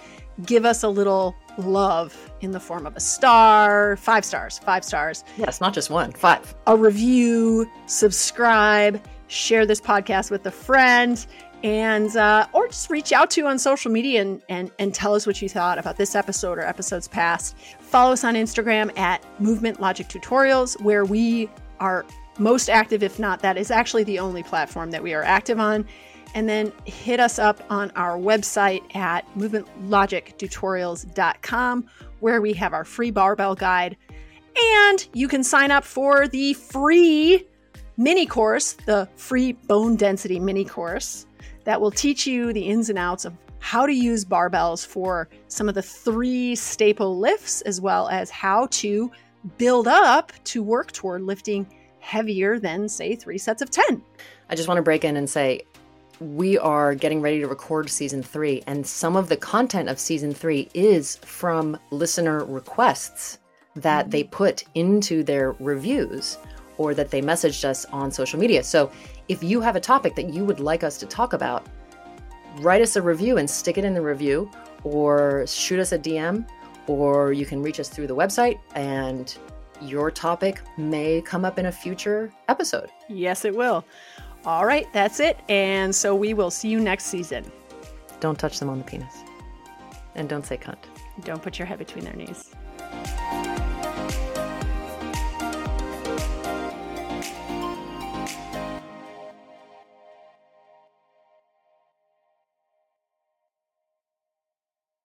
give us a little love in the form of a star, five stars, five stars, yes, not just one, five. a review, subscribe, share this podcast with a friend, and uh, or just reach out to on social media and, and and tell us what you thought about this episode or episodes past. Follow us on Instagram at Movement Logic Tutorials, where we are most active. If not, that is actually the only platform that we are active on. And then hit us up on our website at movementlogictutorials.com, where we have our free barbell guide and you can sign up for the free mini course, the free bone density mini course, that will teach you the ins and outs of how to use barbells for some of the three staple lifts, as well as how to build up to work toward lifting heavier than, say, three sets of 10. I just want to break in and say we are getting ready to record season three, and some of the content of season three is from listener requests. that mm-hmm. they put into their reviews or that they messaged us on social media. So if you have a topic that you would like us to talk about, write us a review and stick it in the review or shoot us a DM or you can reach us through the website and your topic may come up in a future episode. Yes, it will. All right, that's it. And so we will see you next season. Don't touch them on the penis. And don't say cunt. Don't put your head between their knees.